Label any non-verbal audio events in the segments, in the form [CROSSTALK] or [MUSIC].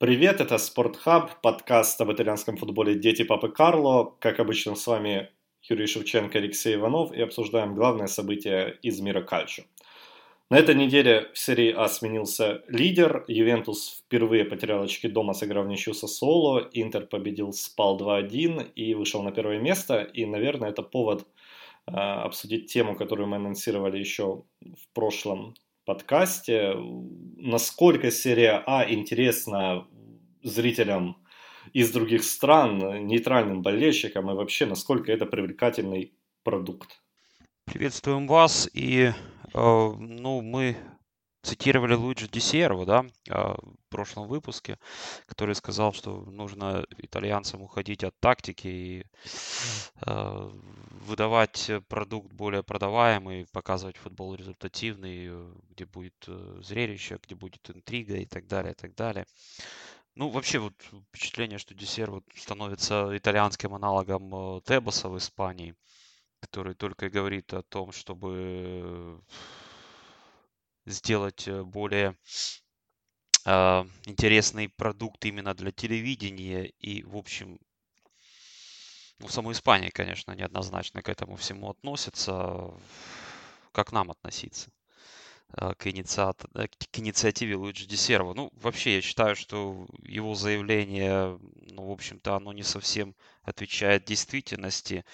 Привет, это Спортхаб, подкаст об итальянском футболе «Дети папы Карло». Как обычно, с вами Юрий Шевченко, Алексей Иванов и обсуждаем главные события из мира кальчо. На этой неделе в серии А сменился лидер. Ювентус впервые потерял очки дома, сыграв ничью со Соло. Интер победил Спал 2-1 и вышел на первое место. И, наверное, это повод э, обсудить тему, которую мы анонсировали еще в прошлом подкасте, насколько серия А интересна зрителям из других стран, нейтральным болельщикам и вообще насколько это привлекательный продукт. Приветствуем вас и э, ну мы цитировали Луиджи Десерво, да, а, в прошлом выпуске, который сказал, что нужно итальянцам уходить от тактики и а, выдавать продукт более продаваемый, показывать футбол результативный, где будет э, зрелище, где будет интрига и так далее, и так далее. Ну, вообще, вот впечатление, что Десер вот становится итальянским аналогом э, Тебоса в Испании, который только и говорит о том, чтобы сделать э, более э, интересный продукт именно для телевидения. И, в общем, ну, в самой Испании, конечно, неоднозначно к этому всему относятся. Как нам относиться? Э, к, инициат... Э, к инициативе Луиджи Десерва. Ну, вообще, я считаю, что его заявление, ну, в общем-то, оно не совсем отвечает действительности.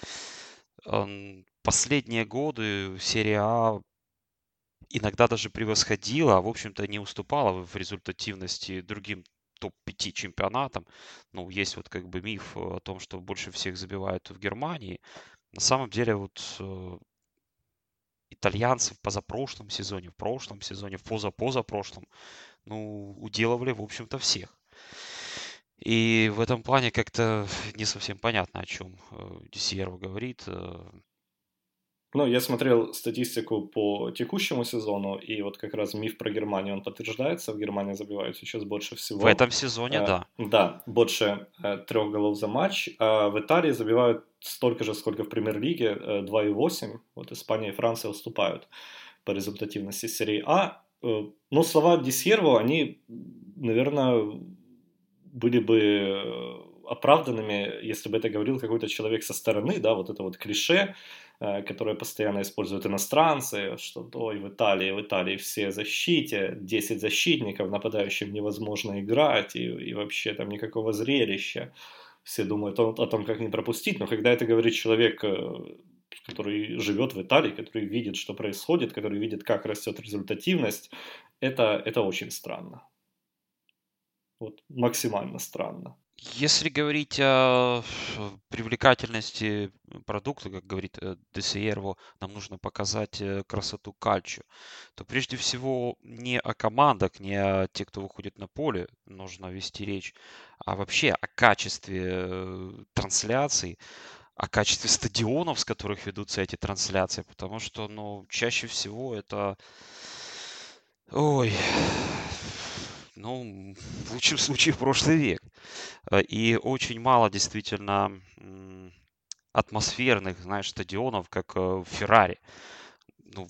Последние годы серия А иногда даже превосходила, а в общем-то не уступала в результативности другим топ-5 чемпионатам. Ну, есть вот как бы миф о том, что больше всех забивают в Германии. На самом деле вот э, итальянцы в позапрошлом сезоне, в прошлом сезоне, в позапозапрошлом, ну, уделывали, в общем-то, всех. И в этом плане как-то не совсем понятно, о чем э, Десьерво говорит. Ну, я смотрел статистику по текущему сезону, и вот как раз миф про Германию, он подтверждается. В Германии забивают сейчас больше всего. В этом сезоне, э, да. Да, больше э, трех голов за матч. А в Италии забивают столько же, сколько в премьер-лиге, э, 2,8. Вот Испания и Франция уступают по результативности серии А. Э, но слова Дисьерво, они, наверное, были бы э, оправданными, если бы это говорил какой-то человек со стороны, да, вот это вот клише, которые постоянно используют иностранцы, что ой, в Италии, в Италии все защите, 10 защитников, нападающим невозможно играть, и, и вообще там никакого зрелища. Все думают о, о том, как не пропустить, но когда это говорит человек, э, который живет в Италии, который видит, что происходит, который видит, как растет результативность, это, это очень странно. Вот максимально странно. Если говорить о привлекательности продукта, как говорит э, Десиерво, нам нужно показать э, красоту кальчо, то прежде всего не о командах, не о тех, кто выходит на поле, нужно вести речь, а вообще о качестве э, трансляций, о качестве [LAUGHS] стадионов, с которых ведутся эти трансляции, потому что, ну, чаще всего это... Ой, ну, в лучшем случае в прошлый век. Э, и очень мало действительно атмосферных, знаешь, стадионов, как э, в Феррари. Ну,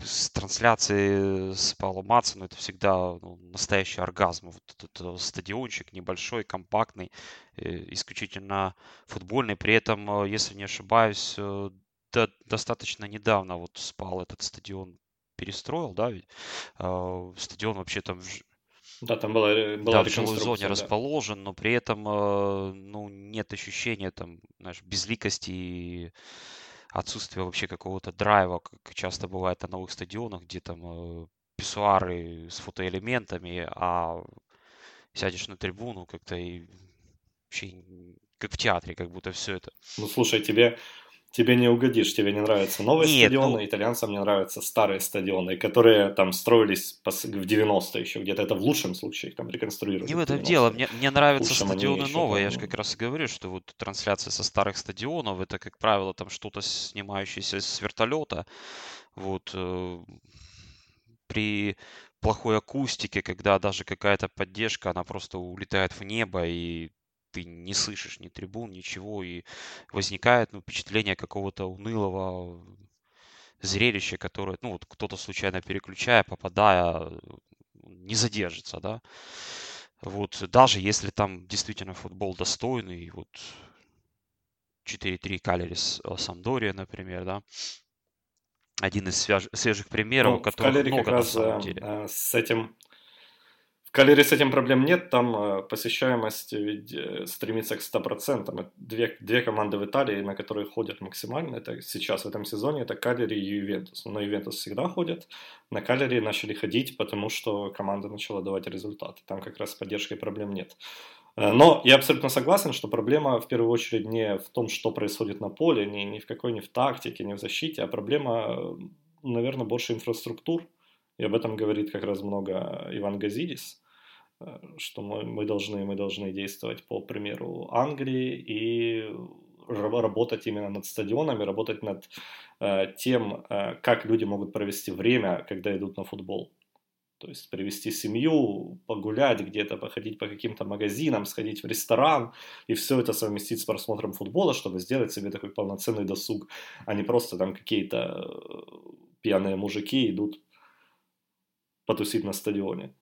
с трансляции с Паулом Матсоном это всегда ну, настоящий оргазм. Вот этот э, стадиончик небольшой, компактный, исключительно футбольный. При этом, если не ошибаюсь, до, достаточно недавно вот спал этот стадион перестроил, да, ведь э, стадион вообще там да, там была, э, была да, в жилой зоне да. расположен, но при этом э, ну, нет ощущения там, знаешь, безликости и отсутствия вообще какого-то драйва, как часто бывает на новых стадионах, где там э, писсуары с фотоэлементами, а сядешь на трибуну как-то и вообще как в театре, как будто все это. Ну, слушай, тебе тебе не угодишь, тебе не нравятся новые Нет, стадионы, ну... итальянцам не нравятся старые стадионы, которые там строились в 90-е еще где-то, это в лучшем случае их там реконструировали. Не в этом дело, мне, мне нравятся стадионы новые, я же как раз и говорю, что вот трансляция со старых стадионов, это, как правило, там что-то снимающееся с вертолета, вот, э, при плохой акустике, когда даже какая-то поддержка, она просто улетает в небо, и ты не слышишь ни трибун, ничего, и возникает ну, впечатление какого-то унылого зрелища, которое, ну, вот кто-то случайно переключая, попадая, не задержится, да. Вот, даже если там действительно футбол достойный, вот 4-3 Калерис Самдория, например, да, один из свежих примеров, ну, которых много как раз, на самом деле. Э, с этим Калере с этим проблем нет, там э, посещаемость ведь э, стремится к 100%. Две, две команды в Италии, на которые ходят максимально, это сейчас в этом сезоне, это Калери и Ювентус. Но Ювентус всегда ходят, на Калери начали ходить, потому что команда начала давать результаты. Там как раз с поддержкой проблем нет. Э, но я абсолютно согласен, что проблема в первую очередь не в том, что происходит на поле, ни, ни в какой, ни в тактике, ни в защите, а проблема, наверное, больше инфраструктур. И об этом говорит как раз много Иван Газидис Э, что мы, мы, должны, мы должны действовать по примеру Англии и работать именно над стадионами, работать над э, тем, э, как люди могут провести время, когда идут на футбол. То есть привести семью, погулять где-то, походить по каким-то магазинам, сходить в ресторан и все это совместить с просмотром футбола, чтобы сделать себе такой полноценный досуг, а не просто там какие-то э, пьяные мужики идут потусить на стадионе.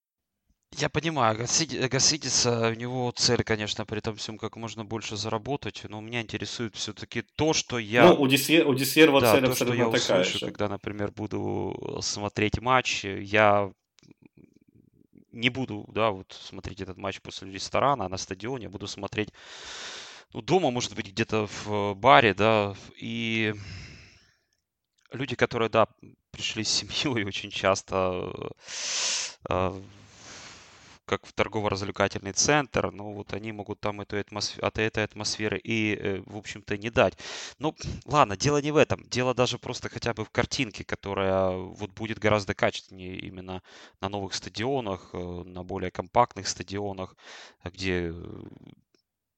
Я понимаю, Гасидис, у него цель, конечно, при этом всем как можно больше заработать, но меня интересует все-таки то, что я... Ну, у Дисьер, у Дисьерва да, цель то, что я такая услышу, же. когда, например, буду смотреть матч, я не буду, да, вот смотреть этот матч после ресторана, а на стадионе, я буду смотреть, ну, дома, может быть, где-то в баре, да, и люди, которые, да, пришли с семьей [LAUGHS] очень часто э, как в торгово-развлекательный центр, ну вот они могут там эту атмосферу, от этой атмосферы и, э, в общем-то, не дать. Ну, ладно, дело не в этом. Дело даже просто хотя бы в картинке, которая вот будет гораздо качественнее именно на новых стадионах, э, на более компактных стадионах, где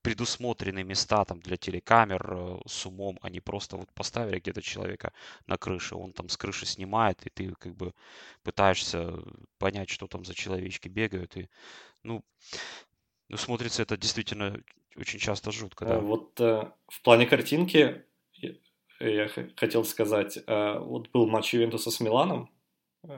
предусмотрены места там для телекамер э, с умом, они просто вот поставили где-то человека на крыше, он там с крыши снимает, и ты как бы пытаешься понять, что там за человечки бегают, и ну, ну смотрится это действительно очень часто жутко, да. Вот э, в плане картинки я хотел сказать, э, вот был матч Ювентуса с Миланом, Э,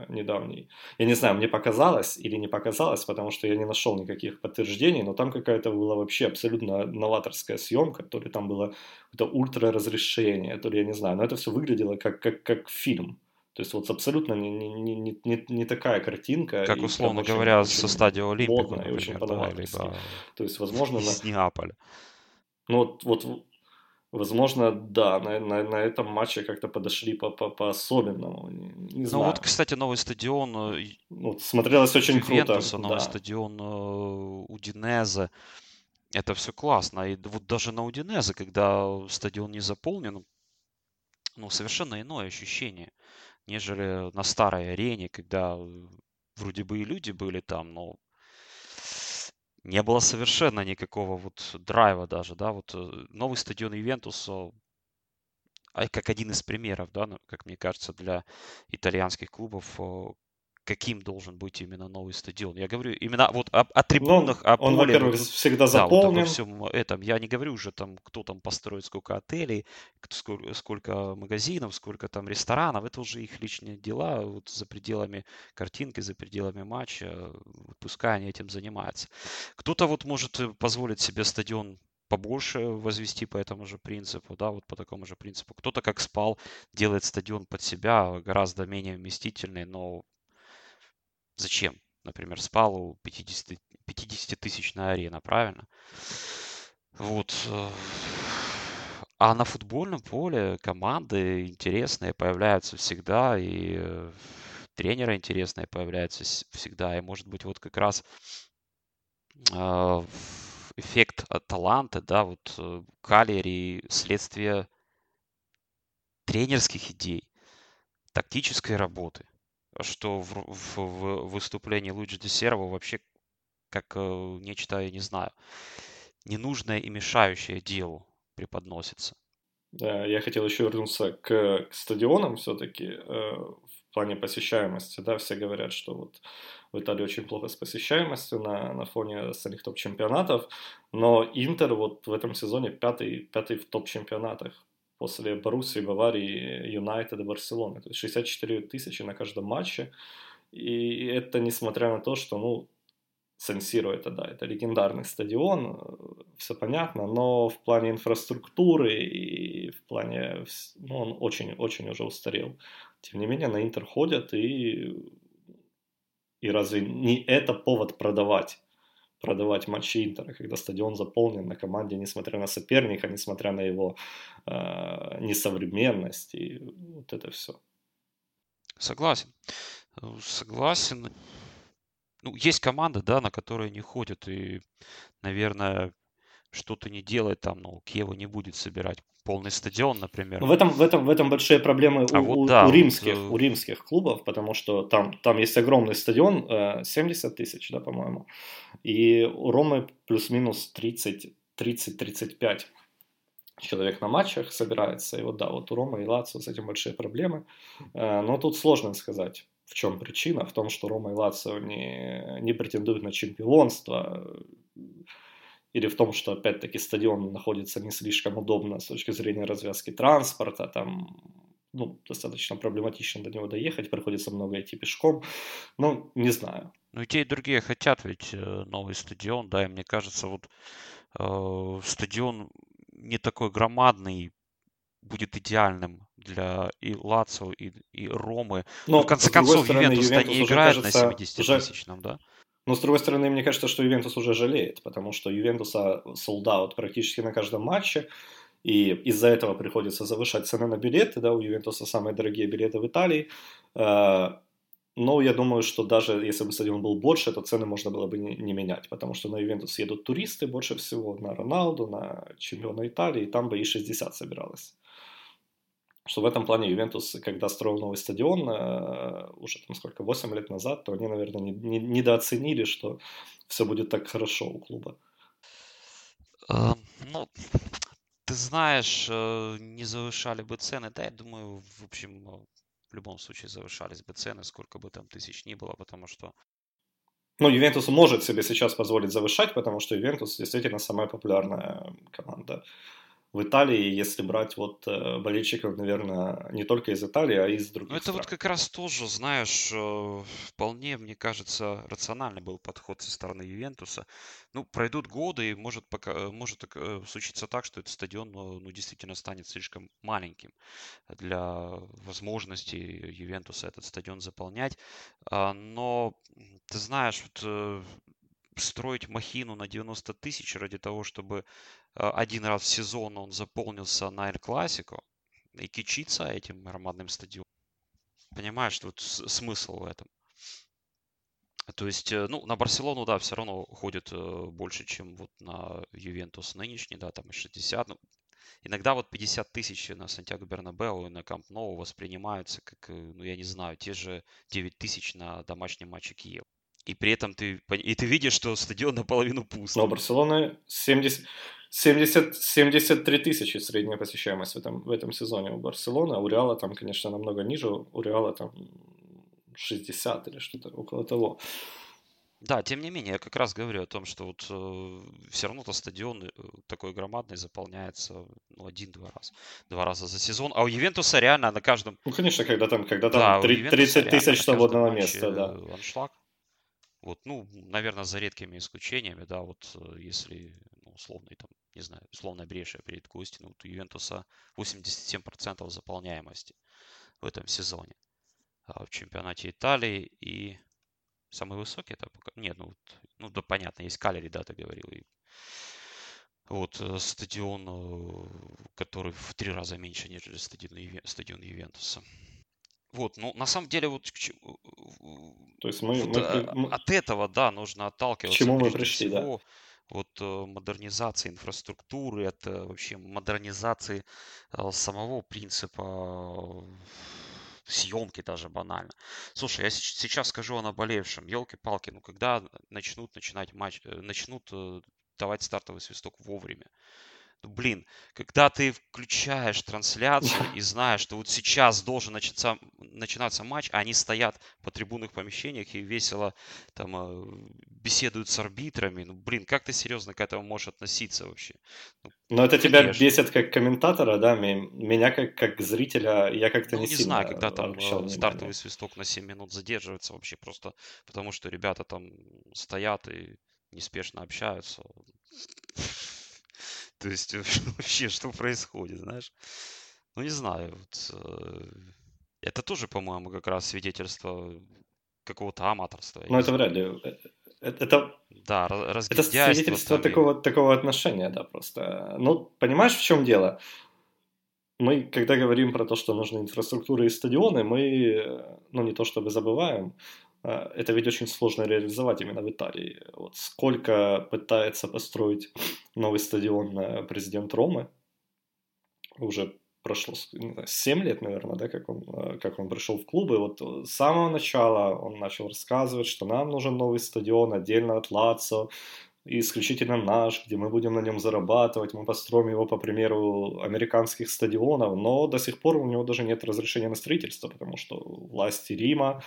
недавний. Я не знаю, мне показалось или не показалось, потому что я не нашел никаких подтверждений, но там какая-то была вообще абсолютно новаторская съемка, то ли там было какое-то ультра разрешение, то ли я не знаю, но это все выглядело как, как, как фильм. То есть вот абсолютно не, не, не, не, не такая картинка. Как условно говоря, очень со стадио Олимпика, и очень да, либо... То есть, возможно... Из на... Неаполя. Ну вот, вот Возможно, да, на, на, на этом матче как-то подошли по, по, по-особенному. Не, не ну знаю. вот, кстати, новый стадион... Э, вот, смотрелось очень Ювентуса, круто. новый да. стадион э, Удинезе. Это все классно. И вот даже на Удинезе, когда стадион не заполнен, ну, совершенно иное ощущение, нежели на старой арене, когда вроде бы и люди были там, но не было совершенно никакого вот драйва даже, да, вот э, новый стадион Ювентуса, а как один из примеров, да, ну, как мне кажется, для итальянских клубов, каким должен быть именно новый стадион. Я говорю именно вот о, о трибунах, ну, о поле. Он, во-первых, всегда заполнен. Да, вот всем этом. Я не говорю уже там, кто там построит сколько отелей, сколько, сколько магазинов, сколько там ресторанов. Это уже их личные дела вот за пределами картинки, за пределами матча. Пускай они этим занимаются. Кто-то вот может э, позволить себе стадион побольше возвести по этому же принципу, да, вот по такому же принципу. Кто-то как спал, делает стадион под себя, гораздо менее вместительный, но Зачем? Например, Спалу 50, 50-тысячная арена, правильно? Вот. Э, а на футбольном поле команды интересные появляются всегда, и э, тренеры интересные появляются всегда. И может быть вот как раз э, эффект таланта, да, вот Калери следствие тренерских идей, тактической работы, что в, в, в выступлении Луиджи Десерова вообще как э, нечто, я не знаю, ненужное и мешающее делу преподносится. Да, я хотел еще вернуться к, к стадионам все-таки э, в плане посещаемости. Да, все говорят, что вот в Италии очень плохо с посещаемостью на, на фоне остальных топ-чемпионатов, но Интер вот в этом сезоне пятый, пятый в топ-чемпионатах после Боруссии, Баварии, Юнайтед и Барселоны. То есть 64 тысячи на каждом матче. И это несмотря на то, что, ну, Сан-Сиро это, да, это легендарный стадион, все понятно, но в плане инфраструктуры и в плане, ну, он очень-очень уже устарел. Тем не менее, на Интер ходят, и, и разве не это повод продавать? Продавать матчи Интера, когда стадион заполнен на команде, несмотря на соперника, несмотря на его э, несовременность и вот это все. Согласен. Согласен. Ну, есть команды, да, на которые не ходят, и, наверное, что-то не делать там, ну, Киева не будет собирать полный стадион, например. В этом, в этом, в этом большие проблемы а у, вот, да, у, римских, вот, у римских клубов, потому что там, там есть огромный стадион, 70 э, тысяч, да, по-моему, и у Ромы плюс-минус 30-35 человек на матчах собирается, и вот да, вот у Ромы и Лацио с этим большие проблемы, э, но тут сложно сказать в чем причина? В том, что Рома и Лацио не, не претендуют на чемпионство, или в том, что, опять-таки, стадион находится не слишком удобно с точки зрения развязки транспорта, там, ну, достаточно проблематично до него доехать, приходится много идти пешком, ну, не знаю. Ну, и те, и другие хотят ведь э, новый стадион, да, и мне кажется, вот э, стадион не такой громадный, будет идеальным для и Лацио, и, и Ромы. Но, ну, в конце концов, Ювентус-то не играет кажется, на 70-тысячном, да? Но, с другой стороны, мне кажется, что Ювентус уже жалеет, потому что Ювентуса солдат практически на каждом матче, и из-за этого приходится завышать цены на билеты, да, у Ювентуса самые дорогие билеты в Италии. Э, но я думаю, что даже если бы стадион был больше, то цены можно было бы не, менять, потому что на Ювентус едут туристы больше всего, на Роналду, на чемпиона Италии, и там бы и 60 собиралось что в этом плане Ювентус, когда строил новый стадион, э, уже там сколько, 8 лет назад, то они, наверное, не, не, недооценили, что все будет так хорошо у клуба. Uh, ну, ты знаешь, э, не завышали бы цены, да, я думаю, в общем, в любом случае завышались бы цены, сколько бы там тысяч ни было, потому что ну, Ювентус может себе сейчас позволить завышать, потому что Ювентус действительно самая популярная команда в Италии, если брать вот э, болельщиков, наверное, не только из Италии, а из других Ну, это стран. вот как раз тоже, знаешь, э, вполне, мне кажется, рациональный был подход со стороны Ювентуса. Ну, пройдут годы, и может, пока, э, может случиться так, что этот стадион, ну, действительно станет слишком маленьким для возможности Ювентуса этот стадион заполнять. А, но, ты знаешь, вот строить махину на 90 тысяч ради того, чтобы Э, один раз в сезон он заполнился на Эль Классико и кичиться этим громадным стадионом. Понимаешь, тут смысл в этом. То есть, э, ну, на Барселону, да, все равно ходит э, больше, чем вот на Ювентус нынешний, да, там и 60. Ну, иногда вот 50 тысяч на Сантьяго Бернабеу и на Камп Ноу воспринимаются как, ну, я не знаю, те же 9 тысяч на домашнем матче Киева. И при этом ты, и ты видишь, что стадион наполовину пуст. Но Барселона 70, 70, 73 тысячи средняя посещаемость в этом, в этом сезоне у Барселоны, а у Реала там, конечно, намного ниже, у Реала там 60 или что-то около того. Да, тем не менее, я как раз говорю о том, что вот э, все равно-то стадион э, такой громадный заполняется ну, один-два раза. Два раза за сезон. А у Ювентуса реально на каждом... Ну, конечно, когда там, когда там да, 30 тысяч свободного места, да. Аншлаг. Вот, ну, наверное, за редкими исключениями, да, вот э, если, ну, условный там не знаю, условно брешия перед Кости, ну, вот у Ювентуса 87% заполняемости в этом сезоне. А в чемпионате Италии и самый высокий это пока... Нет, ну, ну да, понятно, есть Калери, да, ты говорил. И вот э, стадион, э, который в три раза меньше, нежели стадион, стадион Ювентуса. Вот, ну, на самом деле, вот То есть мы, вот, мы, мы... от этого, да, нужно отталкиваться. К чему мы пришли, всего. да вот э, модернизации инфраструктуры, от вообще модернизации э, самого принципа съемки даже банально. Слушай, я сейчас скажу о наболевшем. Елки-палки, ну когда начнут начинать матч, начнут давать стартовый свисток вовремя? Блин, когда ты включаешь трансляцию и знаешь, что вот сейчас должен начаться, начинаться матч, а они стоят по трибунных помещениях и весело там э, беседуют с арбитрами, ну, блин, как ты серьезно к этому можешь относиться вообще? Ну, Но это тебя бесит как комментатора, да? Меня как, как зрителя, я как-то ну, не, не сильно знаю, когда там э, стартовый свисток на 7 минут задерживается вообще просто потому, что ребята там стоят и неспешно общаются. То есть [LAUGHS] вообще, что происходит, знаешь? Ну, не знаю. Вот, э, это тоже, по-моему, как раз свидетельство какого-то аматорства. Ну, это вряд ли. Э, э, это, да, это свидетельство такого, такого отношения, да, просто. Ну, понимаешь, в чем дело? Мы, когда говорим про то, что нужны инфраструктура и стадионы, мы, ну, не то чтобы забываем, это ведь очень сложно реализовать именно в Италии. Вот сколько пытается построить [SNIFFS] новый стадион э, президент Ромы, уже прошло 7 лет, наверное, да, как он, э, как он пришел в клубы. Вот с самого начала он начал рассказывать, что нам нужен новый стадион отдельно от Лацо, исключительно наш, где мы будем на нем зарабатывать, мы построим его по примеру американских стадионов, но до сих пор у него даже нет разрешения на строительство, потому что власти Рима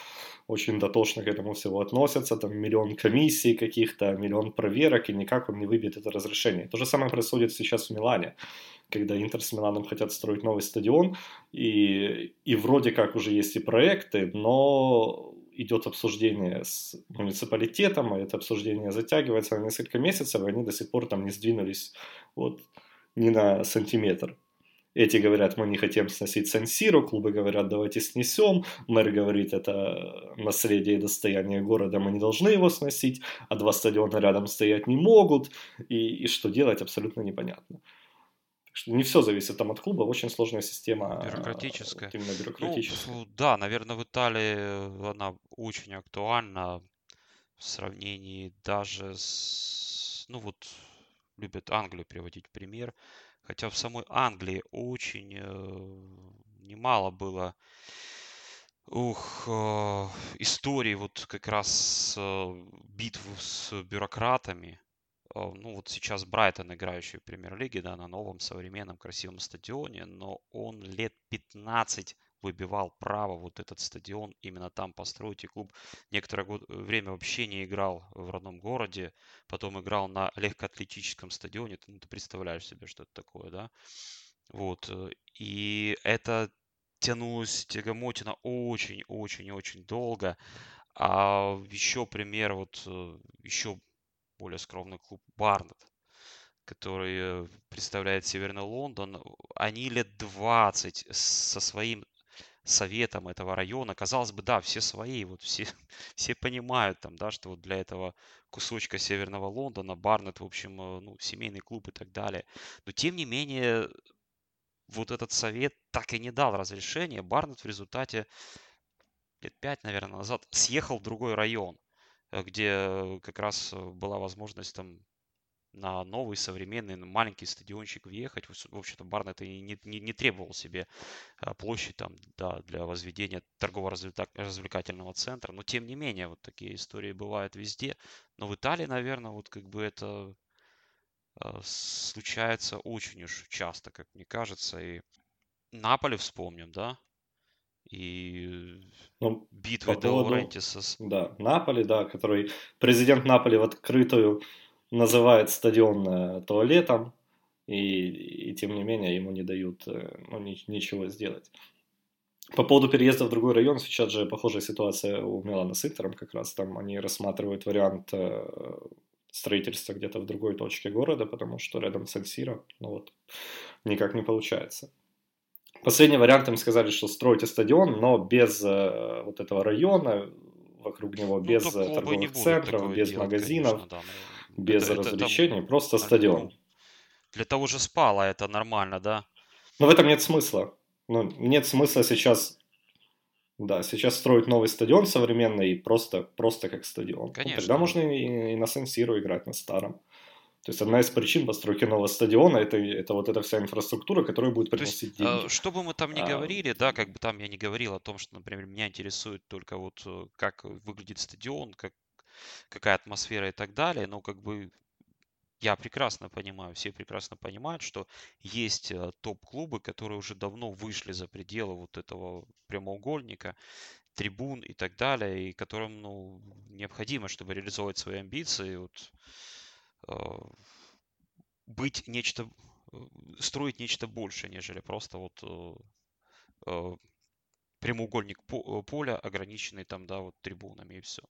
очень дотошно к этому всего относятся, там миллион комиссий каких-то, миллион проверок, и никак он не выбьет это разрешение. То же самое происходит сейчас в Милане, когда Интер с Миланом хотят строить новый стадион, и, и вроде как уже есть и проекты, но идет обсуждение с муниципалитетом, а это обсуждение затягивается на несколько месяцев, и они до сих пор там не сдвинулись вот ни на сантиметр. Эти говорят, мы не хотим сносить Сан-Сиро, клубы говорят, давайте снесем, мэр говорит, это наследие и достояние города, мы не должны его сносить, а два стадиона рядом стоять не могут, и, и что делать абсолютно непонятно что не все зависит там от клуба, очень сложная система. Бюрократическая. Именно бюрократическая. Ну, да, наверное, в Италии она очень актуальна в сравнении даже с... Ну вот, любят Англию приводить пример. Хотя в самой Англии очень э, немало было ух, э, историй вот как раз э, битв с бюрократами а, ну вот сейчас Брайтон, играющий в премьер-лиге, да, на новом современном красивом стадионе, но он лет 15 выбивал право вот этот стадион именно там построить. И клуб некоторое время вообще не играл в родном городе, потом играл на легкоатлетическом стадионе. Ты, ну, ты представляешь себе, что это такое, да? Вот. Э, и это тянулось тягомотина очень-очень-очень долго. А еще пример, вот э, еще более скромный клуб Барнет, который э, представляет Северный Лондон. Они лет 20 со своим советом этого района. Казалось бы, да, все свои, вот все, [LAUGHS] все понимают там, да, что вот для этого кусочка Северного Лондона Барнет, в общем, э, ну, семейный клуб и так далее. Но тем не менее, вот этот совет так и не дал разрешения. Барнет в результате лет пять, наверное, назад съехал в другой район. Э, где как раз э, была возможность там на новый, современный, маленький стадиончик въехать. В общем-то, Барнет и не, не, не требовал себе э, площадь там, да, для возведения торгово-развлекательного центра. Но, тем не менее, вот такие истории бывают везде. Но в Италии, наверное, вот как бы это случается очень уж часто, как мне кажется. И Наполе вспомним, да? И ну, битвы по поводу, Лаурентиса. Да, Наполи, да, который президент Наполи в открытую называет стадион э, туалетом, и, и тем не менее ему не дают э, ну, ни, ничего сделать. По поводу переезда в другой район, сейчас же похожая ситуация у Милана с Интером, как раз там они рассматривают вариант э, строительства где-то в другой точке города, потому что рядом с Сан-Сиро, ну вот, никак не получается. Последний вариант им сказали, что строите стадион, но без э, вот этого района, вокруг него, ну, без э, торговых центров, без делать, магазинов, конечно, да, но... без это, развлечений, это, просто стадион. Ну, для того же спала это нормально, да? Но в этом нет смысла. Ну, нет смысла сейчас, да, сейчас строить новый стадион современный, просто, просто как стадион. Ну, Конечно. Ну, тогда можно и, и на Сенсиру играть на старом. То есть одна из причин постройки нового стадиона это, это вот эта вся инфраструктура, которая будет приносить То есть, деньги. Что бы мы там ни а... говорили, да, как бы там я не говорил о том, что, например, меня интересует только вот э, как выглядит стадион, как, какая атмосфера и так далее, но как бы я прекрасно понимаю, все прекрасно понимают, что есть э, топ-клубы, которые уже давно вышли за пределы вот этого прямоугольника, трибун и так далее, и которым ну, необходимо, чтобы реализовать свои амбиции. Вот, быть нечто, э, строить нечто большее, нежели просто вот э, прямоугольник поля, ограниченный там, да, вот трибунами и все.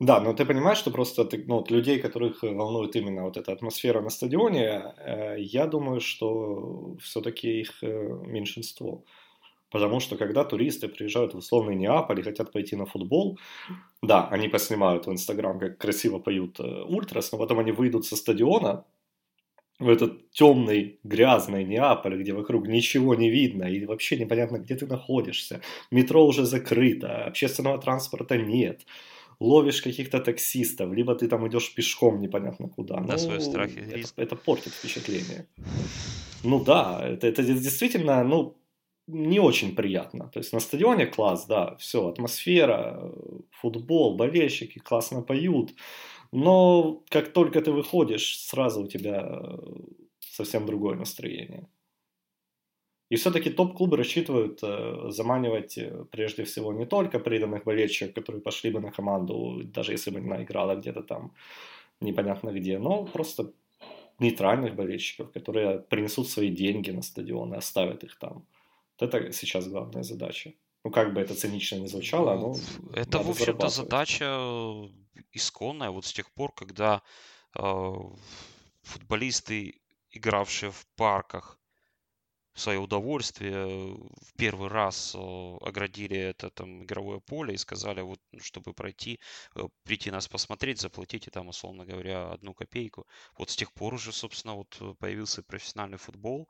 Да, но ты понимаешь, что просто ты, ну, вот людей, которых волнует именно вот эта атмосфера на стадионе, я думаю, что все-таки их меньшинство. Потому что когда туристы приезжают в условный Неаполь и хотят пойти на футбол, да, они поснимают в Инстаграм, как красиво поют э, ультрас, но потом они выйдут со стадиона в этот темный, грязный Неаполь, где вокруг ничего не видно и вообще непонятно, где ты находишься. Метро уже закрыто, общественного транспорта нет ловишь каких-то таксистов, либо ты там идешь пешком непонятно куда. На ну, свой страх и. Это, это портит впечатление. Ну да, это, это действительно, ну, не очень приятно. То есть на стадионе класс, да, все, атмосфера, футбол, болельщики классно поют, но как только ты выходишь, сразу у тебя совсем другое настроение. И все-таки топ-клубы рассчитывают э, заманивать э, прежде всего не только преданных болельщиков, которые пошли бы на команду, даже если бы она играла где-то там непонятно где, но просто нейтральных болельщиков, которые принесут свои деньги на стадион и оставят их там. Это сейчас главная задача. Ну, как бы это цинично не звучало, но... Это, в общем-то, задача исконная. Вот с тех пор, когда э, футболисты, игравшие в парках, в свое удовольствие в первый раз оградили это там игровое поле и сказали, вот чтобы пройти, э, прийти нас посмотреть, заплатите там, условно говоря, одну копейку. Вот с тех пор уже, собственно, вот появился профессиональный футбол,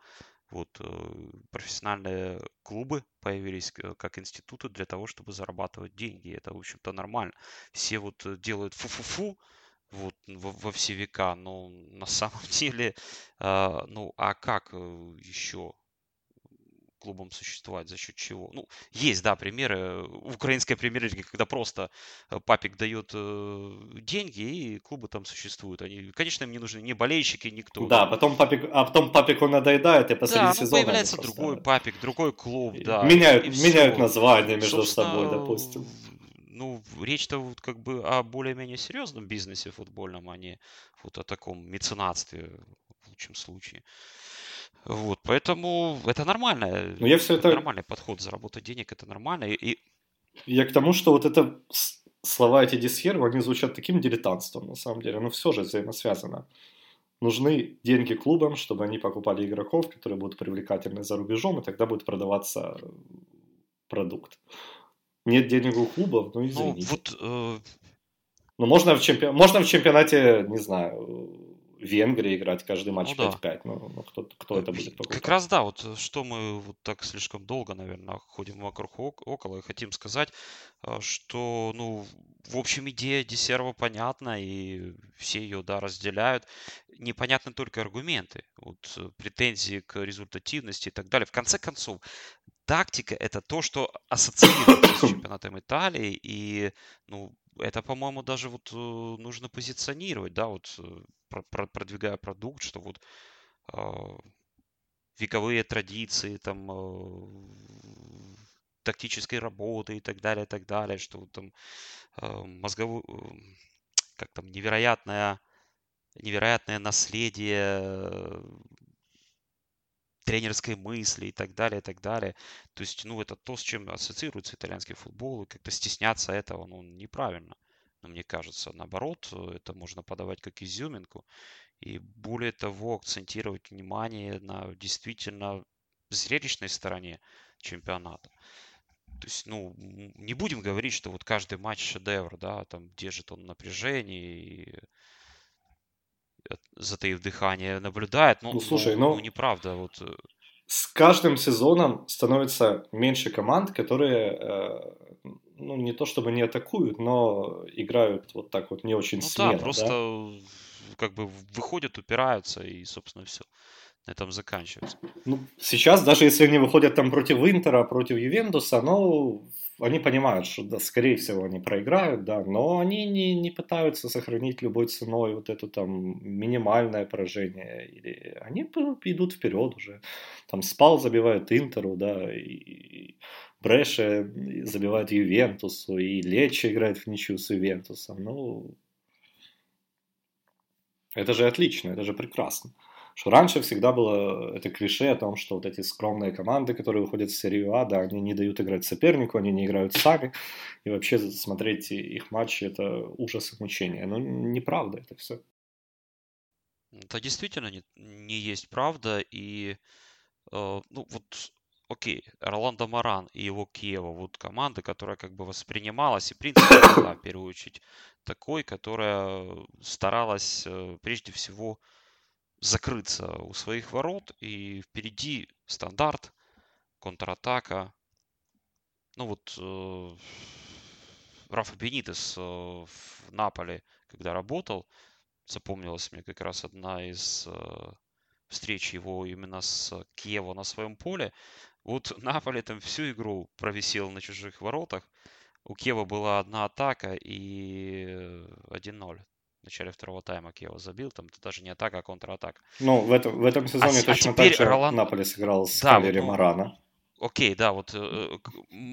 вот э, профессиональные клубы появились э, как институты для того, чтобы зарабатывать деньги. Это, в общем-то, нормально. Все вот э, делают фу-фу-фу, вот во, все века, но на самом [LAUGHS] деле, э, ну а как еще клубом существовать, за счет чего. Ну, есть, да, примеры в украинской премьер-лиге, когда просто э, папик дает э, деньги, и клубы там существуют. Они, конечно, им не нужны ни болельщики, никто. Да, потом папик, а потом папик он надоедает, и посреди да, ну, сезона... появляется просто... другой папик, другой клуб, да. Меняют, меняют название между собой, допустим. Ну, речь-то вот как бы о более-менее серьезном бизнесе футбольном, а не вот о таком меценатстве в лучшем случае. Вот, поэтому это нормально. Но я все это... Нормальный подход, заработать денег, это нормально. И... Я к тому, что вот это слова эти Дисьерва, они звучат таким дилетантством, на самом деле. Но все же взаимосвязано. Нужны деньги клубам, чтобы они покупали игроков, которые будут привлекательны за рубежом, и тогда будет продаваться продукт. Нет денег у клубов, ну извините. Ну, вот, э... ну можно, в чемпи... можно в чемпионате, не знаю, Венгрии играть каждый матч ну, 5-5. Да. Ну, ну, кто, кто это будет покупать? Как раз да, вот что мы вот так слишком долго, наверное, ходим вокруг около и хотим сказать, а, что, ну, в общем, идея Десерва понятна, и все ее, да, разделяют. Непонятны только аргументы, вот э, претензии к результативности и так далее. В конце концов, тактика – это то, что ассоциируется с чемпионатом Италии, и, ну, это, по-моему, даже вот э, нужно позиционировать, да, вот э, продвигая продукт, что вот э, вековые традиции, там, э, тактической работы и так далее, и так далее, что вот там э, мозговую, э, как там, невероятное, невероятное наследие тренерской мысли и так далее, и так далее. То есть, ну, это то, с чем ассоциируется итальянский футбол, и как-то стесняться этого, ну, неправильно. Но мне кажется, наоборот, это можно подавать как изюминку. И более того, акцентировать внимание на действительно зрелищной стороне чемпионата. То есть, ну, не будем говорить, что вот каждый матч шедевр, да, там держит он напряжение и затаив дыхание, наблюдает. Ну, ну слушай, ну, ну неправда. Вот. Э. С каждым сезоном становится меньше команд, которые э, ну, не то чтобы не атакуют, но играют вот так вот не очень ну, смело. Да, просто да? как бы выходят, упираются и, собственно, все. На этом заканчивается. Ну, сейчас, даже если они выходят там против Интера, против Ювентуса, ну, они понимают, что, да, скорее всего, они проиграют, да, но они не, не пытаются сохранить любой ценой вот это там минимальное поражение. Или они идут вперед уже. Там Спал забивает Интеру, да, и Бреше забивает Ювентусу, и Лечи играет в ничью с Ювентусом. Ну, это же отлично, это же прекрасно. Что раньше всегда было это клише о том, что вот эти скромные команды, которые выходят в серию А, да, они не дают играть сопернику, они не играют сами, и вообще смотреть их матчи это ужас и мучение. Но неправда это все. Это действительно не, не есть правда, и э, ну вот окей, Роландо Маран и его Киева, вот команда, которая как бы воспринималась и, в принципе, была, в первую очередь, такой, которая старалась э, прежде всего закрыться у своих ворот, и впереди стандарт, контратака. Ну вот э, Рафа Бенитес э, в Наполе, когда работал, запомнилась мне как раз одна из э, встреч его именно с Киево на своем поле. Вот [LAUGHS] Наполе там всю игру провисел на чужих воротах. У Киева была одна атака и 1-0 в начале второго тайма Киева забил, там это даже не атака, а контратака. Ну, в этом, в этом сезоне а, точно а так же Ролан... Наполе сыграл с да, Калери ну, Марана. Окей, да, вот э,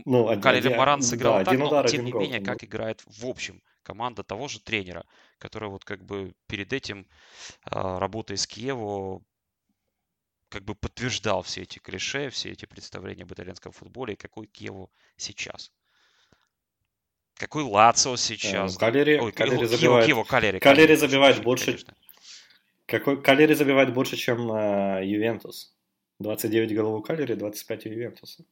ну, Калери Маран сыграл да, так, один удар, но тем не гол, менее, как играет в общем команда того же тренера, который вот как бы перед этим, э, работая с Киеву, как бы подтверждал все эти клише, все эти представления об итальянском футболе, и какой Киеву сейчас. Какой Лацио сейчас? Кальяри, Ой, Кальяри забивает, Киево, Кальяри, Кальяри, Кальяри забивает больше, конечно. какой, Кальяри забивает больше, чем э, Ювентус. 29 голов у Кальяри, 25 у Ювентуса.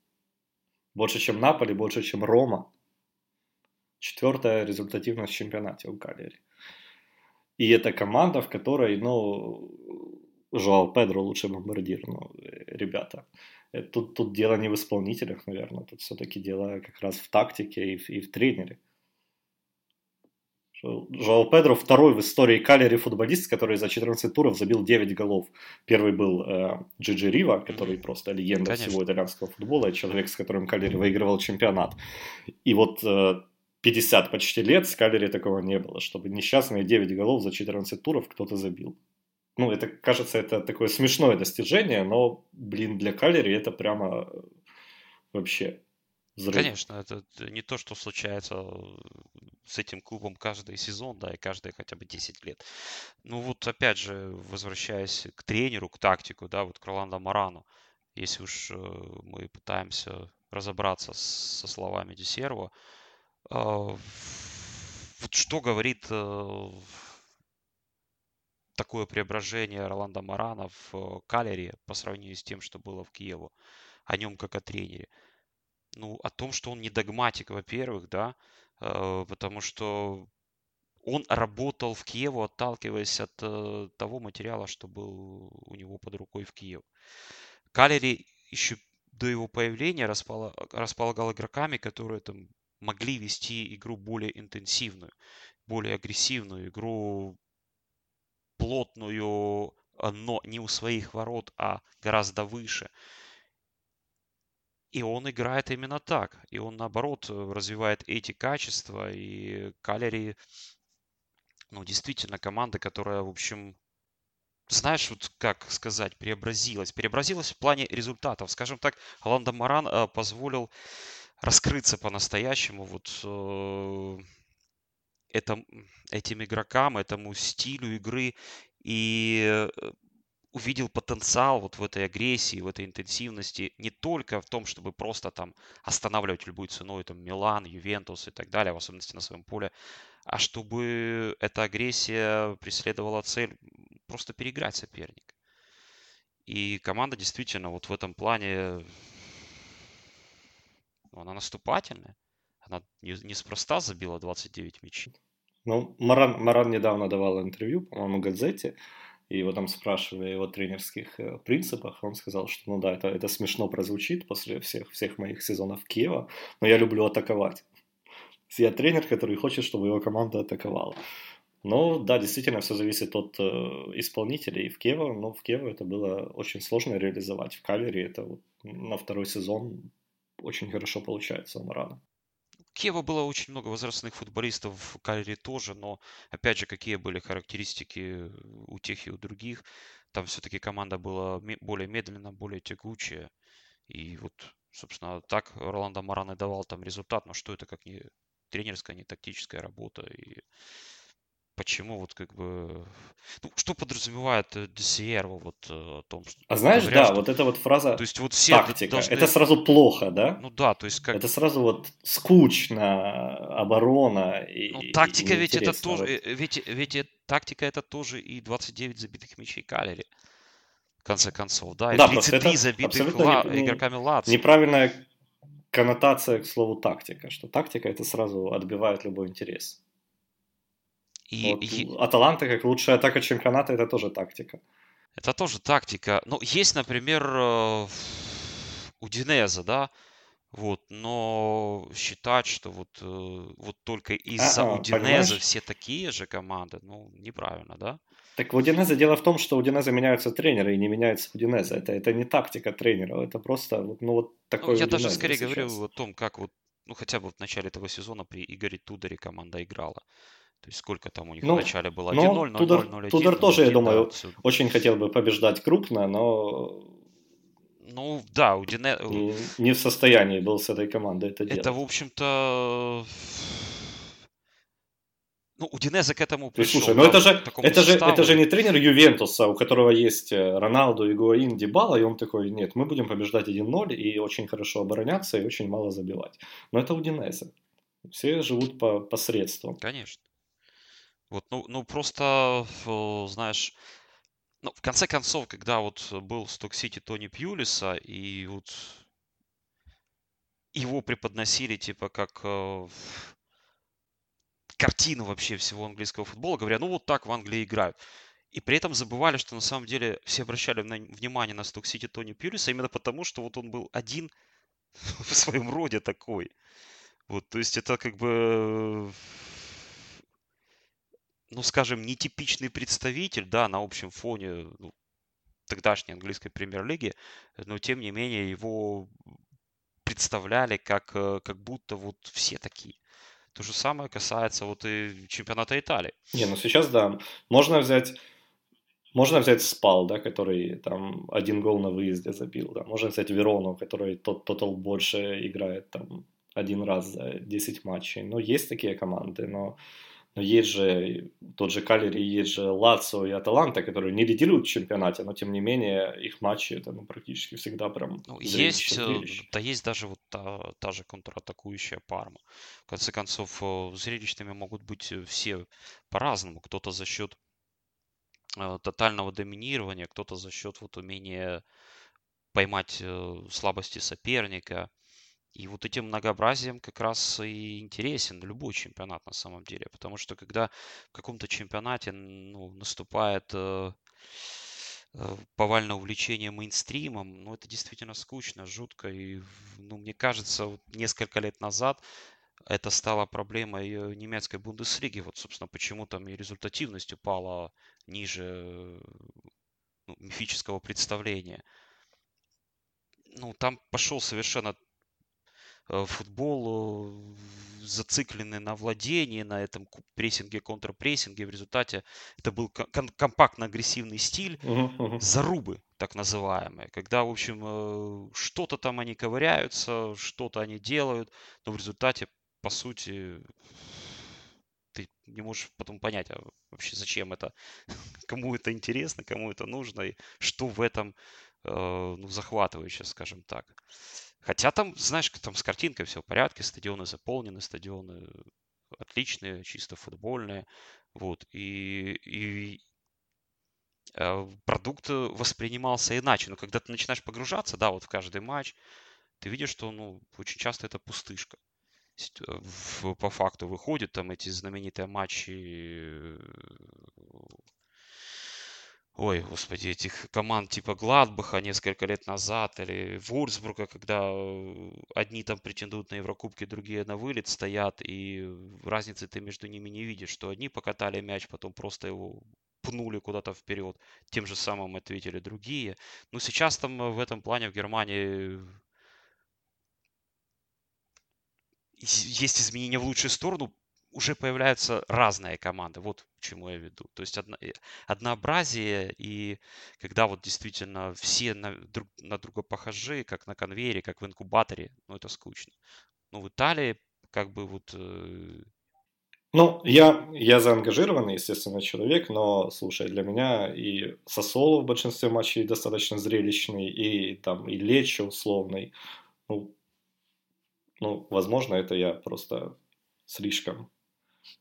Больше, чем Наполи, больше, чем Рома. Четвертая результативность в чемпионате у Кальяри. И это команда, в которой, ну, Жоао Педро лучший бомбардир, ну, ребята. Э, тут, тут дело не в исполнителях, наверное, тут все-таки дело как раз в тактике и в, и в тренере. Жоал Педро второй в истории Калери футболист, который за 14 туров забил 9 голов. Первый был э, Джиджи Рива, который просто легенда Конечно. всего итальянского футбола, человек, с которым Калери выигрывал чемпионат. И вот э, 50 почти лет с Калери такого не было, чтобы несчастные 9 голов за 14 туров кто-то забил ну, это, кажется, это такое смешное достижение, но, блин, для Калери это прямо э, вообще взрыв. Конечно, это не то, что случается э, с этим клубом каждый сезон, да, и каждые хотя бы 10 лет. Ну вот, опять же, возвращаясь к тренеру, к тактику, да, вот к Роландо Марану, если уж э, мы пытаемся разобраться со словами Десерва, вот что говорит такое преображение Роланда Марана в э, Калере по сравнению с тем, что было в Киеву, о нем как о тренере. Ну, о том, что он не догматик, во-первых, да, э, потому что он работал в Киеву, отталкиваясь от э, того материала, что был у него под рукой в Киев. Калери еще до его появления располагал игроками, которые там могли вести игру более интенсивную, более агрессивную игру плотную, а, но не у своих ворот, а гораздо выше. И он играет именно так. И он, наоборот, развивает эти качества. И Калери, ну, действительно, команда, которая, в общем, знаешь, вот как сказать, преобразилась. Преобразилась в плане результатов. Скажем так, Ланда Маран э, позволил раскрыться по-настоящему вот э, этом, этим игрокам, этому стилю игры и э, увидел потенциал вот в этой агрессии, в этой интенсивности не только в том, чтобы просто там останавливать любой ценой там Милан, Ювентус и так далее, в особенности на своем поле, а чтобы эта агрессия преследовала цель просто переиграть соперника. И команда действительно вот в этом плане она наступательная. Она неспроста забила 29 мячей. Ну, Маран, Маран недавно давал интервью, по-моему, газете, и его там спрашивали о его тренерских э, принципах. Он сказал, что, ну да, это, это смешно прозвучит после всех, всех моих сезонов Киева, но я люблю атаковать. Я тренер, который хочет, чтобы его команда атаковала. Но да, действительно, все зависит от э, исполнителей. И в Кево, но в Кево это было очень сложно реализовать. В Калере это вот на второй сезон очень хорошо получается у Марана. Кева было очень много возрастных футболистов, в Калере тоже, но опять же, какие были характеристики у тех и у других. Там все-таки команда была более медленная, более тягучая. И вот, собственно, так Роланда Маран и давал там результат, но что это как не тренерская, не тактическая работа. И почему вот как бы... Ну, что подразумевает ДСР вот э, о том, что... А знаешь, говорят, да, что... вот эта вот фраза то есть, вот все тактика, должны... это сразу плохо, да? Ну да, то есть как... Это сразу вот скучно, оборона и Ну тактика и ведь это тоже, вот. Э, ведь, ведь тактика это тоже и 29 забитых мячей Калери. В конце концов, да, и да, 33 забитых ла... не, игроками Лаци. Неправильная коннотация к слову тактика, что тактика это сразу отбивает любой интерес. И, вот, и... Аталанта как лучшая атака чемпионата это тоже тактика. Это тоже тактика. Ну, есть, например, э, у Динеза, да, вот, но считать, что вот, э, вот только из-за а, Удинеза все такие же команды, ну, неправильно, да? Так в Удинезе дело в том, что у Удинеза меняются тренеры и не меняется Удинеза. Это, это не тактика тренера, это просто, ну, вот такой ну, Я даже скорее сейчас. говорю о том, как вот, ну, хотя бы в начале этого сезона при Игоре Тудоре команда играла. То есть сколько там у них ну, в начале было? 1-0, 0-0, Тудор, 0-1. Тудор тоже, я думаю, да, очень хотел бы побеждать крупно, но... Ну, да, у Дине... Не, не в состоянии был с этой командой это делать. Это, в общем-то... Ну, у Динеза к этому пришел. Слушай, ну это же, это, же, это же не тренер Ювентуса, у которого есть э, Роналду, Игуаин, Дебала, и он такой, нет, мы будем побеждать 1-0 и очень хорошо обороняться, и очень мало забивать. Но это у Динеза. Все живут по посредствам. Конечно. Вот, ну, ну просто, знаешь, ну, в конце концов, когда вот был в Сток-Сити Тони Пьюлиса, и вот его преподносили типа как э, картину вообще всего английского футбола, говоря, ну вот так в Англии играют. И при этом забывали, что на самом деле все обращали внимание на Сток-Сити Тони Пьюлиса именно потому, что вот он был один [LAUGHS] в своем роде такой. Вот, то есть это как бы ну, скажем, нетипичный представитель, да, на общем фоне ну, тогдашней английской премьер-лиги, но тем не менее его представляли как, э, как будто вот все такие. То же самое касается вот и чемпионата Италии. Не, ну сейчас да. Можно взять можно взять Спал, да, который там один гол на выезде забил, да. Можно взять Верону, который тот тотал больше играет там один раз за 10 матчей. Но есть такие команды, но но есть же тот же Калери, есть же Лацо и Аталанта, которые не лидируют в чемпионате, но тем не менее их матчи это ну, практически всегда прям ну, есть, э, да есть даже вот та, та же контратакующая Парма. В конце концов, э, зрелищными могут быть э, все по-разному. Кто-то за счет тотального доминирования, кто-то за счет вот умения поймать слабости соперника, и вот этим многообразием как раз и интересен любой чемпионат на самом деле. Потому что когда в каком-то чемпионате ну, наступает э, э, повальное увлечение мейнстримом, ну, это действительно скучно, жутко. И, ну, мне кажется, вот несколько лет назад это стало проблемой э, немецкой Бундеслиги. Вот, собственно, почему там и результативность упала ниже ну, мифического представления. Ну, там пошел совершенно Э, футбол э, зациклены на владении, на этом прессинге, контрпрессинге. В результате это был компактно-агрессивный стиль, uh-huh, uh-huh. зарубы так называемые, когда, в общем, э, что-то там они ковыряются, что-то они делают, но в результате, по сути, ты не можешь потом понять, а вообще зачем это, [LAUGHS] кому это интересно, кому это нужно, и что в этом ну, захватывающе, скажем так. Хотя там, знаешь, там с картинкой все в порядке, стадионы заполнены, стадионы отличные, чисто футбольные. Вот. И, и э, продукт воспринимался иначе. Но когда ты начинаешь погружаться, да, вот в каждый матч, ты видишь, что ну, очень часто это пустышка. В, по факту выходят там эти знаменитые матчи ой, господи, этих команд типа Гладбаха несколько лет назад или Вурцбурга, когда э, одни там претендуют на Еврокубки, другие на вылет стоят, и разницы ты между ними не видишь, что одни покатали мяч, потом просто его пнули куда-то вперед, тем же самым ответили другие. Ну, сейчас там в этом плане в Германии есть изменения в лучшую сторону, уже появляются разные команды. Вот к чему я веду. То есть одно, однообразие, и когда вот действительно все на, друг, на друга похожи, как на конвейере, как в инкубаторе, ну это скучно. Ну в Италии как бы вот... Э... Ну, я, я заангажированный, естественно, человек, но, слушай, для меня и Сосоло в большинстве матчей достаточно зрелищный, и там и Лечо условный. Ну, ну, возможно, это я просто слишком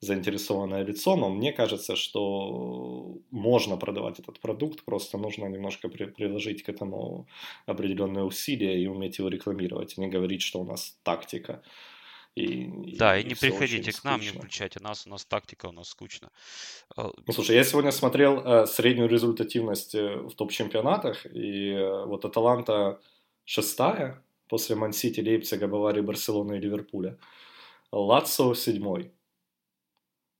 заинтересованное лицо, но мне кажется, что можно продавать этот продукт, просто нужно немножко при, приложить к этому определенные усилия и уметь его рекламировать, не говорить, что у нас тактика. И, да, и, и не приходите к нам, скучно. не включайте нас, у нас тактика, у нас скучно. А, ну, слушай, я сегодня смотрел э, среднюю результативность э, в топ-чемпионатах, и э, вот Аталанта шестая после Мансити, Лейпцига, Баварии, Барселоны и Ливерпуля. Лацо седьмой.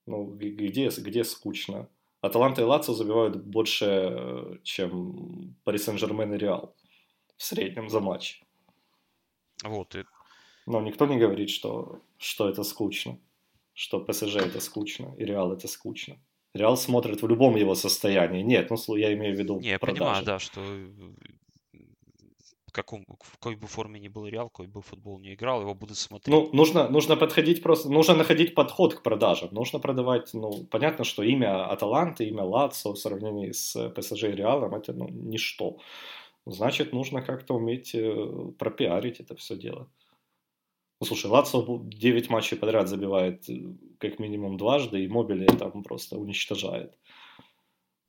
Ну, где, где скучно? Аталанта и Лацо забивают больше, э, чем Пари Сен-Жермен и Реал в среднем за матч. Вот. И... Но никто не говорит, что, что это скучно, что ПСЖ это скучно и Реал это скучно. Реал смотрит в любом его состоянии. Нет, ну я имею в виду. Не, я продажи. понимаю, да, что каком, в какой бы форме ни был Реал, какой бы футбол не играл, его будут смотреть. Ну, нужно, нужно подходить просто, нужно находить подход к продажам. Нужно продавать, ну, понятно, что имя Аталанты, имя Лацо в сравнении с ПСЖ и Реалом это, ну, ничто. Значит, нужно как-то уметь э, пропиарить это все дело. Ну, слушай, Лацо 9 матчей подряд забивает э, как минимум дважды, и Мобили там просто уничтожает.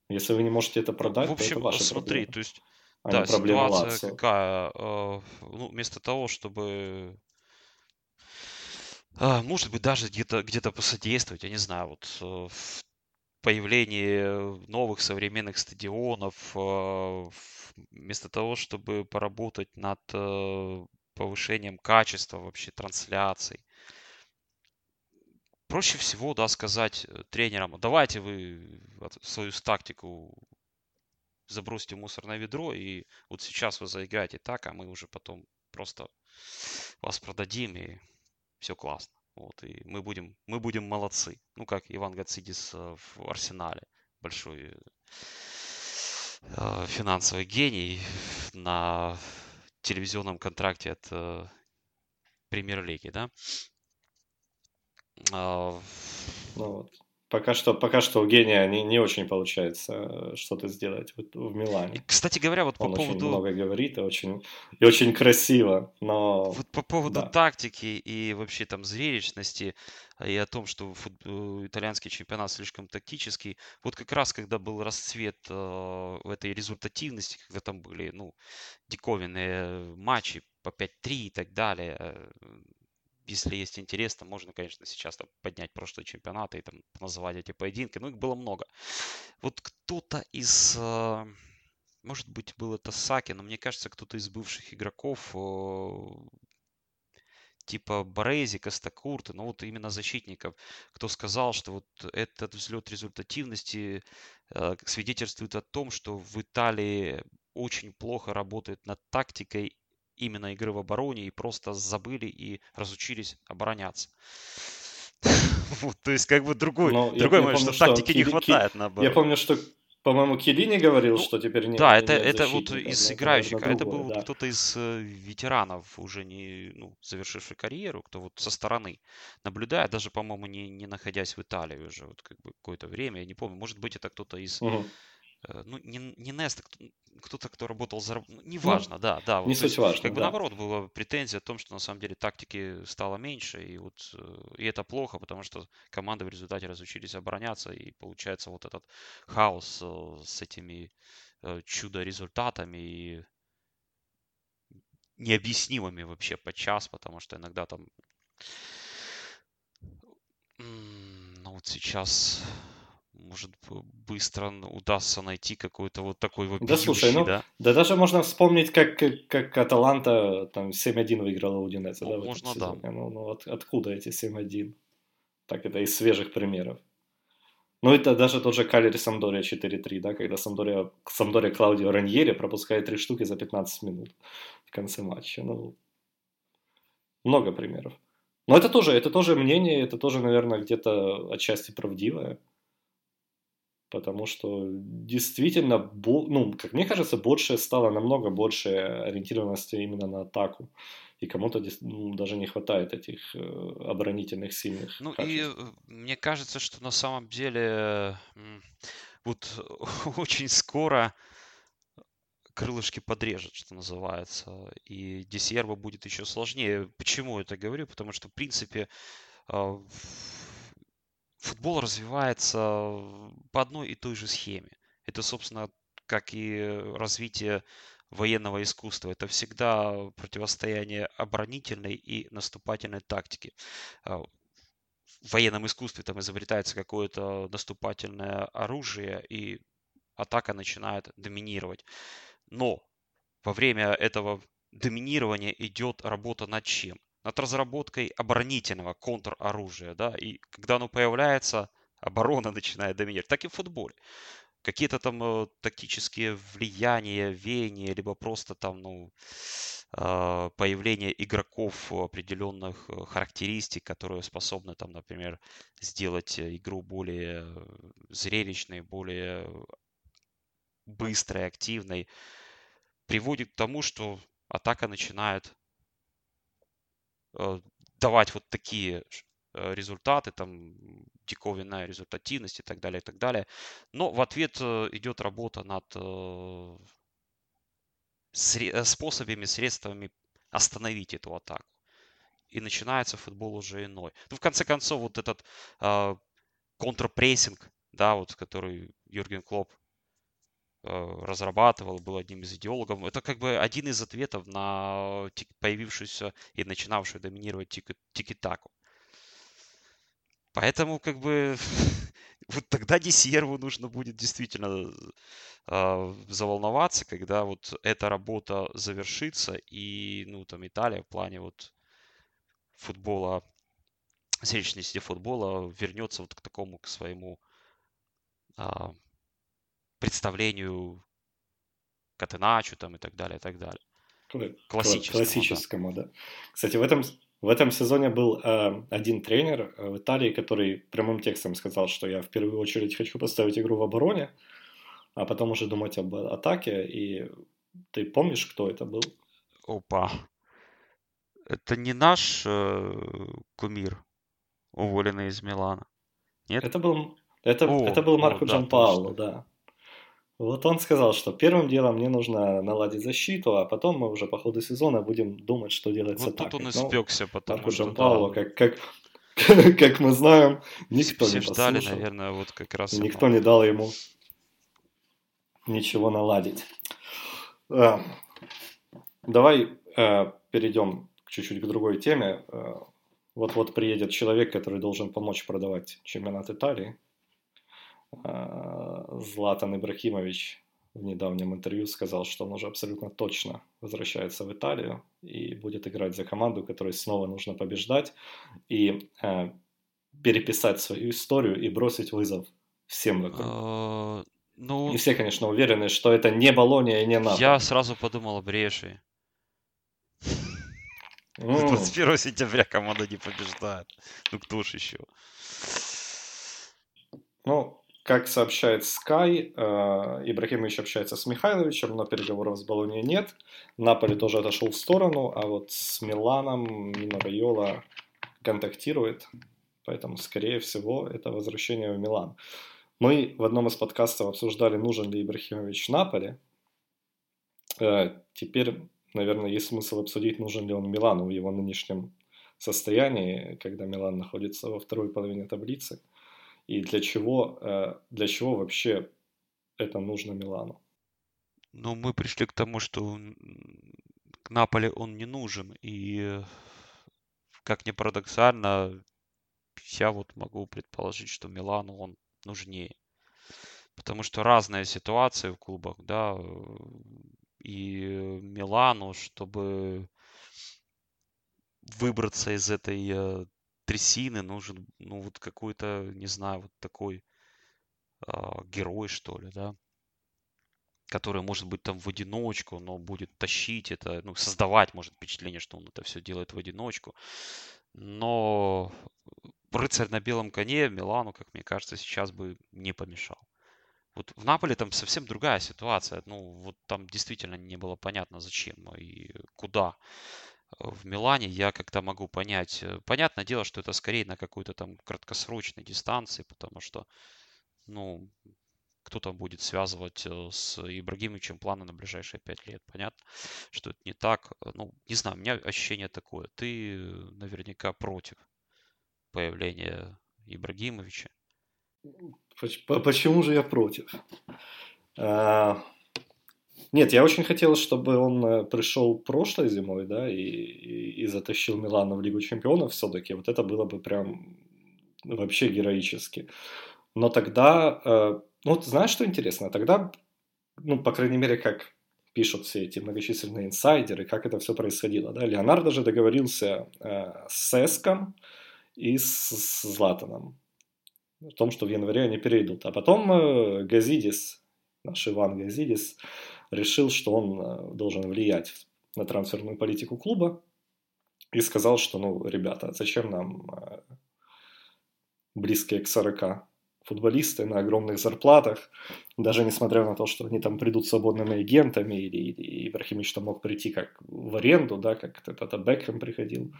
Если вы не можете это продать, в общем, то это ваша смотри, проблема. то есть а да, ситуация Лацио. какая? Э, ну, вместо того, чтобы а, может быть, даже где-то где посодействовать, я не знаю, вот э, в появлении новых современных стадионов, э, вместо того, чтобы поработать над повышением качества вообще трансляций, проще всего, да, сказать тренерам, давайте вы свою тактику забросьте в мусорное ведро, и вот сейчас вы заиграете так, а мы уже потом просто вас продадим, и все классно. Вот, и мы будем, мы будем молодцы. Ну, как Иван Гацидис э, в Арсенале. Большой э, финансовый гений на телевизионном контракте от э, премьер-лиги, да? Э, ну, вот. Пока что, пока что у гения не, не очень получается э, что-то сделать в, в Милане. Кстати говоря, вот по Он поводу... очень много говорит и очень, и очень красиво, но... Вот по поводу да. тактики и вообще там зрелищности и о том, что фут... Э, итальянский чемпионат слишком тактический. Вот как раз, когда был расцвет э, этой результативности, когда там были, ну, диковинные матчи по 5-3 и так далее, э, если есть интерес, то можно, конечно, сейчас там, поднять прошлые чемпионаты и там называть эти поединки. Ну, их было много. Вот кто-то из... Э, может быть, был это Саки, но мне кажется, кто-то из бывших игроков типа Борези, Костакурта, ну вот именно защитников, кто сказал, что вот этот взлет результативности э, свидетельствует о том, что в Италии очень плохо работает над тактикой именно игры в обороне и просто забыли и разучились обороняться. [LAUGHS] Вот, то есть, как бы другой, Но другой момент, что, что тактики Кили, не хватает наоборот. Я помню, что по-моему, Килини говорил, ну, что теперь нет. Да, это, это вот из играющих, а это был да. кто-то из э, ветеранов, уже не ну, завершивший карьеру, кто вот со стороны наблюдает, даже, по-моему, не, не находясь в Италии уже вот как бы какое-то время, я не помню, может быть, это кто-то из угу. Э, ну, не, не Nest, кто-то, кто работал за... Ну, неважно, ну, да, да. Вот, не суть есть, важно, Как да. бы наоборот, была претензия о том, что на самом деле тактики стало меньше, и вот э, и это плохо, потому что команды в результате разучились обороняться, и получается вот этот хаос э, с этими чудо-результатами и необъяснимыми вообще по час, потому что иногда там... Ну вот сейчас может, быстро удастся найти какой-то вот такой вот Да, слушай, ну, да? да даже можно вспомнить, как, как, Аталанта там 7-1 выиграла у Динеца, ну, да, можно, да. Ну, ну от, откуда эти 7-1? Так, это из свежих примеров. Ну, это даже тот же Калери Самдория 4-3, да, когда Самдория, Самдория Клаудио Раньери пропускает три штуки за 15 минут в конце матча. Ну, много примеров. Но это тоже, это тоже мнение, это тоже, наверное, где-то отчасти правдивое. Потому что действительно, ну, как мне кажется, больше стало намного больше ориентированности именно на атаку. И кому-то ну, даже не хватает этих э, оборонительных сильных. Ну качеств. и э, мне кажется, что на самом деле вот [LAUGHS] очень скоро крылышки подрежет, что называется. И Десерва будет еще сложнее. Почему я это говорю? Потому что, в принципе, а, футбол развивается по одной и той же схеме. Это, собственно, как и развитие военного искусства. Это всегда противостояние оборонительной и наступательной тактики. А, в военном искусстве там изобретается какое-то наступательное оружие, и атака начинает доминировать. Но во время этого доминирования идет работа над чем? Над разработкой оборонительного контроружия. Да? И когда оно появляется, оборона [LAUGHS] начинает доминировать. Так и в футболе. Какие-то там э, тактические влияния, веяния, либо просто там, ну, э, появление игроков определенных э, характеристик, которые способны там, например, сделать игру более зрелищной, более быстрой, активной, приводит к тому, что атака начинает э, давать вот такие э, результаты, там, диковинная результативность и так далее, и так далее. Но в ответ э, идет работа над способами, средствами остановить эту атаку. И начинается футбол уже иной. Ну, в конце концов, вот этот э, контрпрессинг, да, вот, который Юрген Клоп Э, разрабатывал, был одним из идеологов. Это как бы один из ответов на появившуюся и начинавшую доминировать тики-таку. Поэтому как бы [LAUGHS] вот тогда Десьерву нужно будет действительно э, заволноваться, когда вот эта работа завершится и, ну, там, Италия в плане вот футбола, зрелищности футбола вернется вот к такому, к своему э, представлению Катеначу там и так далее, и так далее. Классическому, Классическому да. да. Кстати, в этом, в этом сезоне был э, один тренер э, в Италии, который прямым текстом сказал, что я в первую очередь хочу поставить игру в обороне, а потом уже думать об атаке. И ты помнишь, кто это был? Опа. Это не наш э, кумир, уволенный из Милана? Нет? Это был, это, О, это был Марко о, Джан Пауло, да. Вот он сказал, что первым делом мне нужно наладить защиту, а потом мы уже по ходу сезона будем думать, что делать вот с атакой. тут он испекся, ну, потому что... Пауло, да. как, как, [LAUGHS] как мы знаем, никто Все не ждали, послушал. наверное, вот как раз... Никто ему. не дал ему ничего наладить. А, давай а, перейдем чуть-чуть к другой теме. А, вот-вот приедет человек, который должен помочь продавать чемпионат Италии. Златан Ибрахимович в недавнем интервью сказал, что он уже абсолютно точно возвращается в Италию и будет играть за команду, которой снова нужно побеждать и э, переписать свою историю и бросить вызов всем вокруг. А, ну, и все, конечно, уверены, что это не Болония и не НАТО. Я сразу подумал об Реши. 21 сентября команда не побеждает. Ну кто ж еще? Как сообщает Sky, э, Ибрахимович общается с Михайловичем, но переговоров с Болонией нет. Наполи тоже отошел в сторону, а вот с Миланом Мина Райола контактирует. Поэтому, скорее всего, это возвращение в Милан. Мы в одном из подкастов обсуждали, нужен ли Ибрахимович Наполе. Э, теперь, наверное, есть смысл обсудить, нужен ли он Милану в его нынешнем состоянии, когда Милан находится во второй половине таблицы – и для чего, э, для чего вообще это нужно Милану? Ну, мы пришли к тому, что к Наполе он не нужен. И, как ни парадоксально, я вот могу предположить, что Милану он нужнее. потому что разные ситуации в клубах, да, и Милану, чтобы выбраться из этой э, трясины, нужен, ну, вот какой-то, не знаю, вот такой э, герой, что ли, да, который может быть там в одиночку, но будет тащить это, ну, создавать, может, впечатление, что он это все делает в одиночку. Но рыцарь на белом коне Милану, как мне кажется, сейчас бы не помешал. Вот в Наполе там совсем другая ситуация. Ну, вот там действительно не было понятно, зачем и куда. В Милане я как-то могу понять. Э, понятное дело, что это скорее на какой-то там краткосрочной дистанции, потому что, ну, кто там будет связывать э, с Ибрагимовичем планы на ближайшие пять лет. Понятно, что это не так. Ну, не знаю, у меня ощущение такое. Ты наверняка против появления Ибрагимовича. Почему же я против? А, нет, я очень хотел, чтобы он э, пришел прошлой зимой, да, и, и, и затащил Милана в Лигу Чемпионов все-таки. Вот это было бы прям вообще героически. Но тогда, э, ну, знаешь, что интересно? Тогда, ну, по крайней мере, как пишут все эти многочисленные инсайдеры, как это все происходило, да, Леонардо же договорился э, с Сеском и с Златаном о том, что в январе они перейдут. А потом Газидис, наш Иван Газидис, решил, что он э, должен влиять на трансферную политику клуба и сказал, что, ну, ребята, зачем нам э, близкие к 40 футболисты на огромных зарплатах, даже несмотря на то, что они там придут свободными агентами, или, или Ибрахимович там мог прийти как в аренду, да, как это Бекхэм приходил.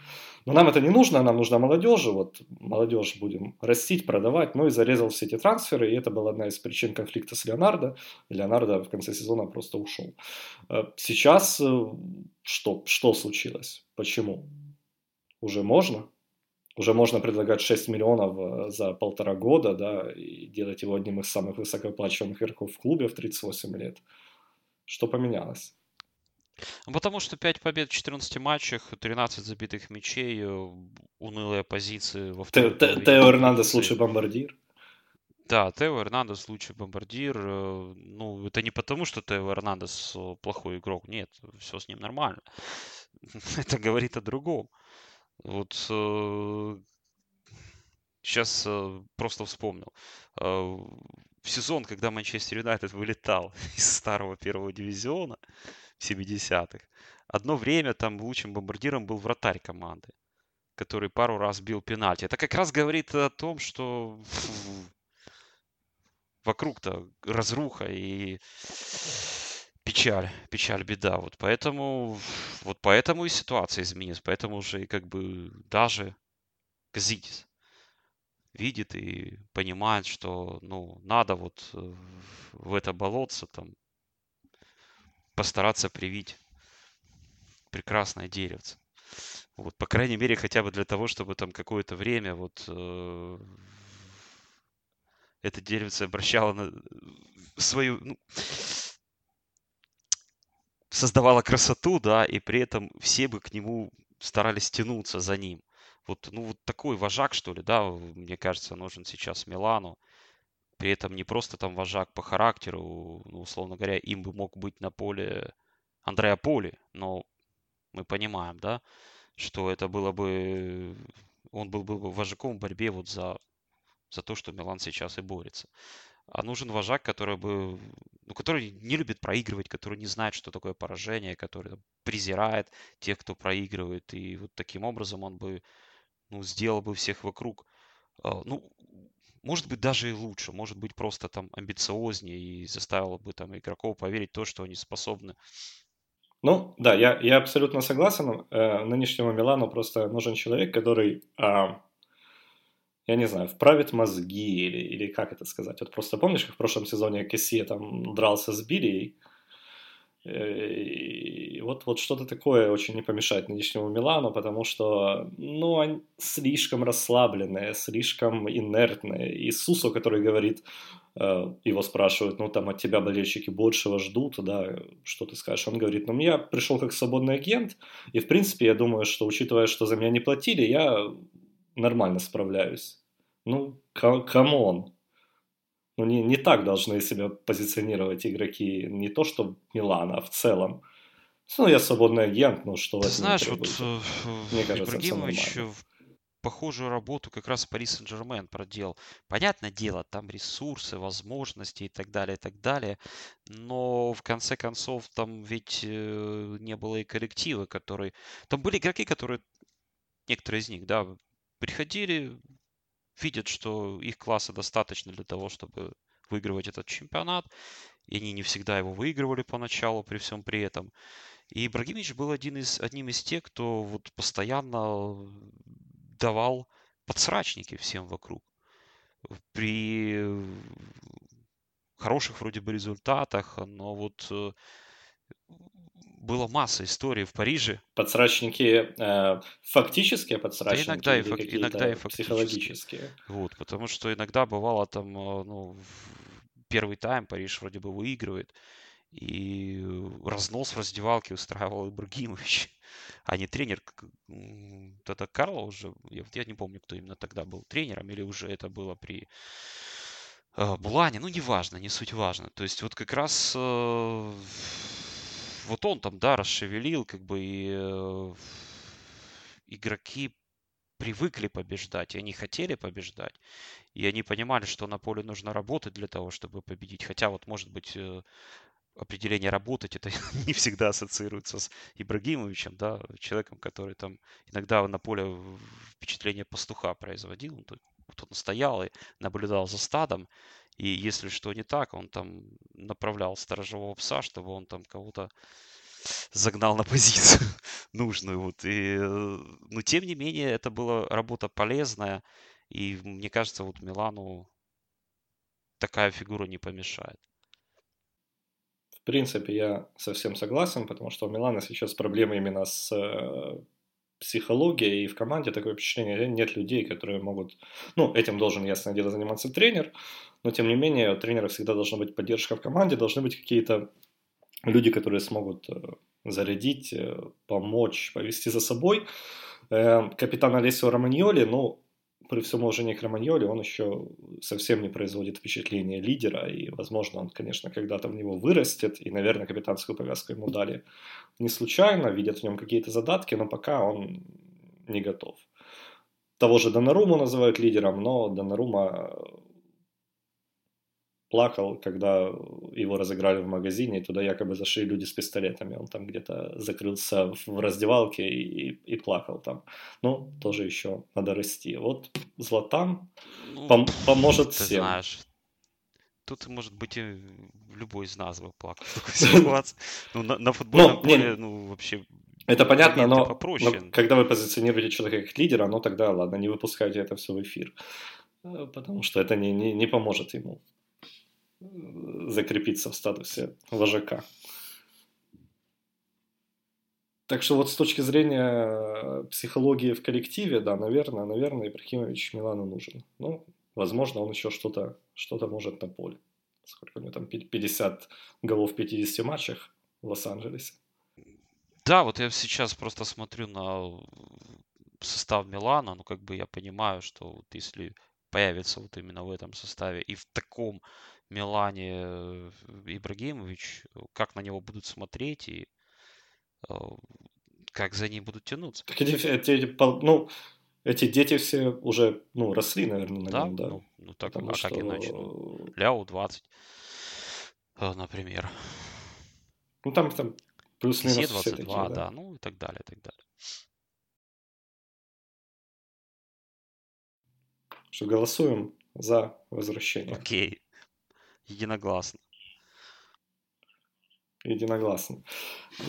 Но нам это не нужно, нам нужна молодежь, вот молодежь будем растить, продавать, ну и зарезал все эти трансферы, и это была одна из причин конфликта с Леонардо. Леонардо в конце сезона просто ушел. Э, сейчас э, что, что случилось? Почему? Уже можно? Уже можно предлагать 6 миллионов э, за полтора года, да, и делать его одним из самых высокооплачиваемых игроков в клубе в 38 лет. Что поменялось? Ну, потому что 5 побед в 14 матчах, 13 забитых мячей, э, унылые позиции во второй Тео Эрнандес лучший бомбардир. Да, Тео Эрнандес лучший бомбардир. Э, ну, это не потому, что Тео Эрнандес плохой игрок. Нет, все с ним нормально. [LAUGHS] Это говорит о другом. Вот э, сейчас э, просто вспомнил. Э, в сезон, когда Манчестер Юнайтед вылетал [LAUGHS] из старого первого дивизиона в 70-х, одно время там лучшим бомбардиром был вратарь команды, который пару раз бил пенальти. Это как раз говорит о том, что вокруг-то разруха и печаль, печаль, беда. Вот поэтому, вот поэтому и ситуация изменилась. Поэтому уже как бы даже Казидис видит и понимает, что, ну, надо вот э, в это болотце там постараться привить прекрасное деревце. Вот, по крайней мере, хотя бы для того, чтобы там какое-то время вот э, это деревце обращало на свою, ну, создавала красоту, да, и при этом все бы к нему старались тянуться за ним. Вот, ну, вот такой вожак, что ли, да, мне кажется, нужен сейчас Милану. При этом не просто там вожак по характеру, ну, условно говоря, им бы мог быть на поле Андреа Поли, но мы понимаем, да, что это было бы, он был бы вожаком в борьбе вот за, за то, что Милан сейчас и борется а нужен вожак, который бы, ну, который не любит проигрывать, который не знает, что такое поражение, который презирает тех, кто проигрывает, и вот таким образом он бы, ну, сделал бы всех вокруг, а, ну, может быть, даже и лучше, может быть, просто там амбициознее и заставил бы там игроков поверить в то, что они способны. Ну, да, я, я абсолютно согласен. Э, нынешнему Милану просто нужен человек, который э, я не знаю, вправит мозги или, или как это сказать. Вот просто помнишь, как в прошлом сезоне Кессия там дрался с Билли, э, и вот, вот что-то такое очень не помешает нынешнему Милану, потому что, ну, они слишком расслабленные, слишком инертные. И Сусо, который говорит, э, его спрашивают, ну, там, от тебя болельщики большего ждут, да, что ты скажешь? Он говорит, ну, я пришел как свободный агент, и, в принципе, я думаю, что, учитывая, что за меня не платили, я нормально справляюсь. Ну, come on. Ну, не, не так должны себя позиционировать игроки, не то что Милана, а в целом. Ну, я свободный агент, ну что Ты знаешь, вот э, Мне кажется, похожую работу как раз Пари Сен-Жермен проделал. Понятное дело, там ресурсы, возможности и так далее, и так далее. Но в конце концов там ведь э, не было и коллектива, который... Там были игроки, которые, некоторые из них, да, приходили, видят, что их класса достаточно для того, чтобы выигрывать этот чемпионат. И они не всегда его выигрывали поначалу при всем при этом. И Ибрагимович был один из, одним из тех, кто вот постоянно давал подсрачники всем вокруг. При хороших вроде бы результатах, но вот была масса историй в Париже. Подсрачники э, фактические подсрачники да иногда, и фак, иногда и психологические. Вот, потому что иногда бывало там, э, ну, первый тайм Париж вроде бы выигрывает, и разнос в раздевалке устраивал Ибрагимович, а не тренер. Это Карло уже, я, я не помню, кто именно тогда был тренером, или уже это было при э, Булане, ну, неважно, не суть важно. То есть вот как раз э, вот он там, да, расшевелил, как бы, и э, игроки привыкли побеждать, и они хотели побеждать, и они понимали, что на поле нужно работать для того, чтобы победить. Хотя вот, может быть, э, определение работать, это [LAUGHS] не всегда ассоциируется с Ибрагимовичем, да, человеком, который там иногда на поле впечатление пастуха производил. Вот он стоял и наблюдал за стадом, и если что не так, он там направлял сторожевого пса, чтобы он там кого-то загнал на позицию [LAUGHS] нужную. Вот. И, э, но тем не менее, это была работа полезная. И мне кажется, вот Милану такая фигура не помешает. В принципе, я совсем согласен, потому что у Милана сейчас проблемы именно с психологией, и в команде такое впечатление, нет людей, которые могут... Ну, этим должен, ясное дело, заниматься тренер, но тем не менее у тренера всегда должна быть поддержка в команде, должны быть какие-то люди, которые смогут э, зарядить, э, помочь, повести за собой. Э, капитан Алесио Романьоли, ну, при всем уважении к Романьоли, он еще совсем не производит впечатление лидера, и, возможно, он, конечно, когда-то в него вырастет, и, наверное, капитанскую повязку ему дали не случайно, видят в нем какие-то задатки, но пока он не готов. Того же Донаруму называют лидером, но Донарума плакал, когда его разыграли в магазине, и туда якобы зашли люди с пистолетами. Он там где-то закрылся в раздевалке и, и плакал там. Ну, тоже еще надо расти. Вот Златан ну, пом- поможет ты всем. знаешь, тут может быть и любой из нас бы плакал в такой [LAUGHS] ситуации. Ну, на, на футбольном ну, поле, ну, вообще это понятно, но, но когда вы позиционируете человека как лидера, ну тогда ладно, не выпускайте это все в эфир, э, потому что это не, не, не поможет ему закрепиться в статусе вожака. Так что вот с точки зрения психологии в коллективе, да, наверное, наверное, Ибрахимович Милану нужен. Ну, возможно, он еще что-то что может на поле. Сколько у него там, 50 голов в 50 матчах в Лос-Анджелесе. Да, вот я сейчас просто смотрю на состав Милана, ну, как бы я понимаю, что вот если появится вот именно в этом составе и в таком Милане э, Ибрагимович, как на него будут смотреть и э, как за ним будут тянуться. Так эти, эти, ну, эти дети все уже, ну, росли, наверное, на да? нем, да? Ну, ну так, Потому а что... как иначе? Ну, Ляо 20, э, например. Ну, там, там плюс-минус 22, такие, да. да, ну и так далее, и так далее. Что голосуем за возвращение. Окей. Единогласно. Единогласно.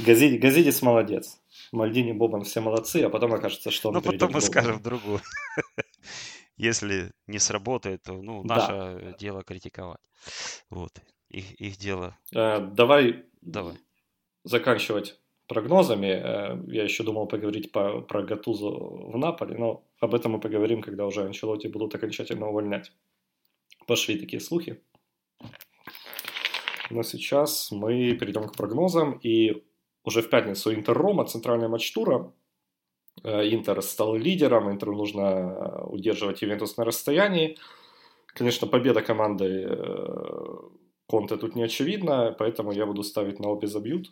Гази, Газидис молодец. Мальдини, Бобан все молодцы, а потом окажется, что он Ну, потом мы скажем другую. [LAUGHS] Если не сработает, то ну, наше да. дело критиковать. Вот. Их, их дело. Э, давай, давай заканчивать прогнозами. Э, я еще думал поговорить по, про Гатузу в Наполе, но об этом мы поговорим, когда уже Анчелоти будут окончательно увольнять. Пошли такие слухи. Но сейчас мы перейдем к прогнозам. И уже в пятницу Интер-Рома, центральная матч тура. Э, Интер стал лидером, Интеру нужно удерживать Ювентус на расстоянии. Конечно, победа команды э, Конте тут не очевидна, поэтому я буду ставить на обе забьют.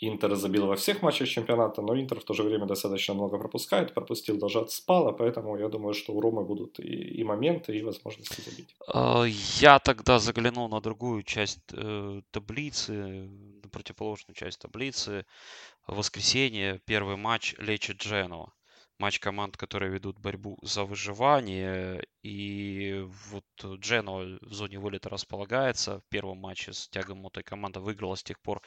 Интер забил во всех матчах чемпионата, но Интер в то же время достаточно много пропускает, пропустил даже от Спала, поэтому я думаю, что у Ромы будут и, и моменты, и возможности забить. А, я тогда заглянул на другую часть э, таблицы, на противоположную часть таблицы. В воскресенье первый матч Лечи Дженова матч команд, которые ведут борьбу за выживание. И вот Джено в зоне вылета располагается. В первом матче с Тягом Мотой команда выиграла с тех пор.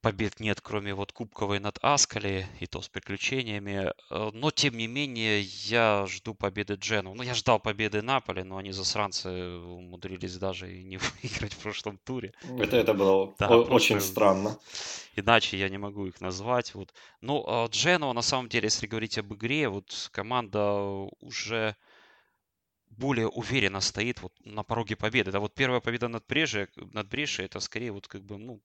Побед нет, кроме вот Кубковой над Аскали, и то с приключениями. Э, но, тем не менее, я жду победы Джену. Ну, я ждал победы Наполи, но они засранцы умудрились даже и не [LAUGHS] выиграть в прошлом туре. Это, это было да, очень странно. Иначе я не могу их назвать. Вот. Ну, а Джено, на самом деле, если говорить об игре, вот команда уже более уверенно стоит вот на пороге победы. Это вот первая победа над Брежей, над Брешей, это скорее вот как бы, ну,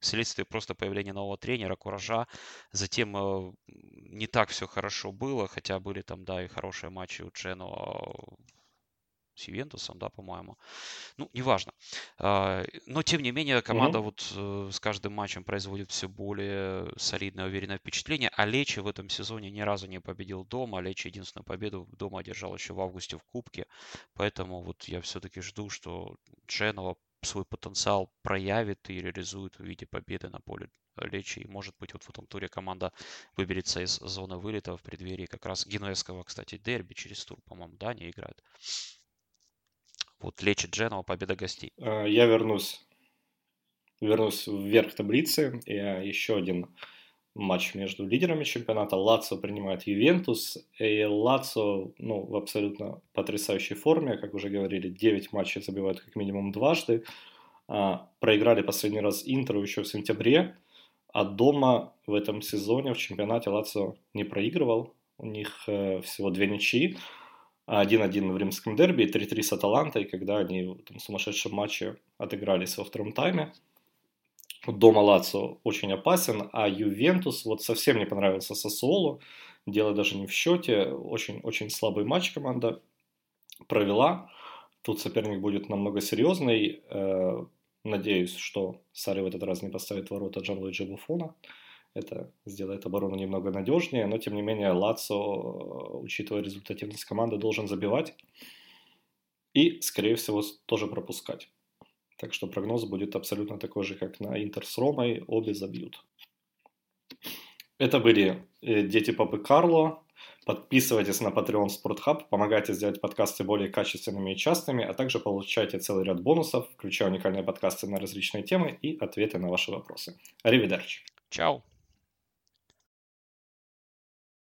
следствие просто появления нового тренера, куража. Затем э, не так все хорошо было, хотя были там, да, и хорошие матчи у Джено а с Ювентусом, да, по-моему. Ну, неважно. А, но, тем не менее, команда угу. вот э, с каждым матчем производит все более солидное, уверенное впечатление. А Лечи в этом сезоне ни разу не победил дома. Лечи единственную победу дома одержал еще в августе в Кубке. Поэтому вот я все-таки жду, что Дженова свой потенциал проявит и реализует в виде победы на поле Лечи. И, может быть, вот в этом туре команда выберется из зоны вылета в преддверии как раз генуэзского, кстати, дерби через тур, по-моему, да, не играют. Вот лечит Дженова, победа гостей. А, я вернусь, вернусь вверх таблицы. Я еще один матч между лидерами чемпионата. Лацо принимает Ювентус. И Лацо ну, в абсолютно потрясающей форме. Как уже говорили, 9 матчей забивают как минимум дважды. А, проиграли последний раз Интеру еще в сентябре. А дома в этом сезоне в чемпионате Лацо не проигрывал. У них э, всего две ничьи. 1-1 в римском дерби, 3-3 с Аталантой, когда они в этом сумасшедшем матче отыгрались во втором тайме. Дома Лацо очень опасен, а Ювентус вот совсем не понравился Сосуолу. Дело даже не в счете. Очень-очень слабый матч команда провела. Тут соперник будет намного серьезный. Э, надеюсь, что Сари в этот раз не поставит ворота Джанлуиджи Буфона. Это сделает оборону немного надежнее, но тем не менее Лацо, учитывая результативность команды, должен забивать и, скорее всего, тоже пропускать. Так что прогноз будет абсолютно такой же, как на Интер с Ромой, обе забьют. Это были э, Дети Папы Карло. Подписывайтесь на Patreon Hub, помогайте сделать подкасты более качественными и частыми, а также получайте целый ряд бонусов, включая уникальные подкасты на различные темы и ответы на ваши вопросы. Аривидерчи. Чао.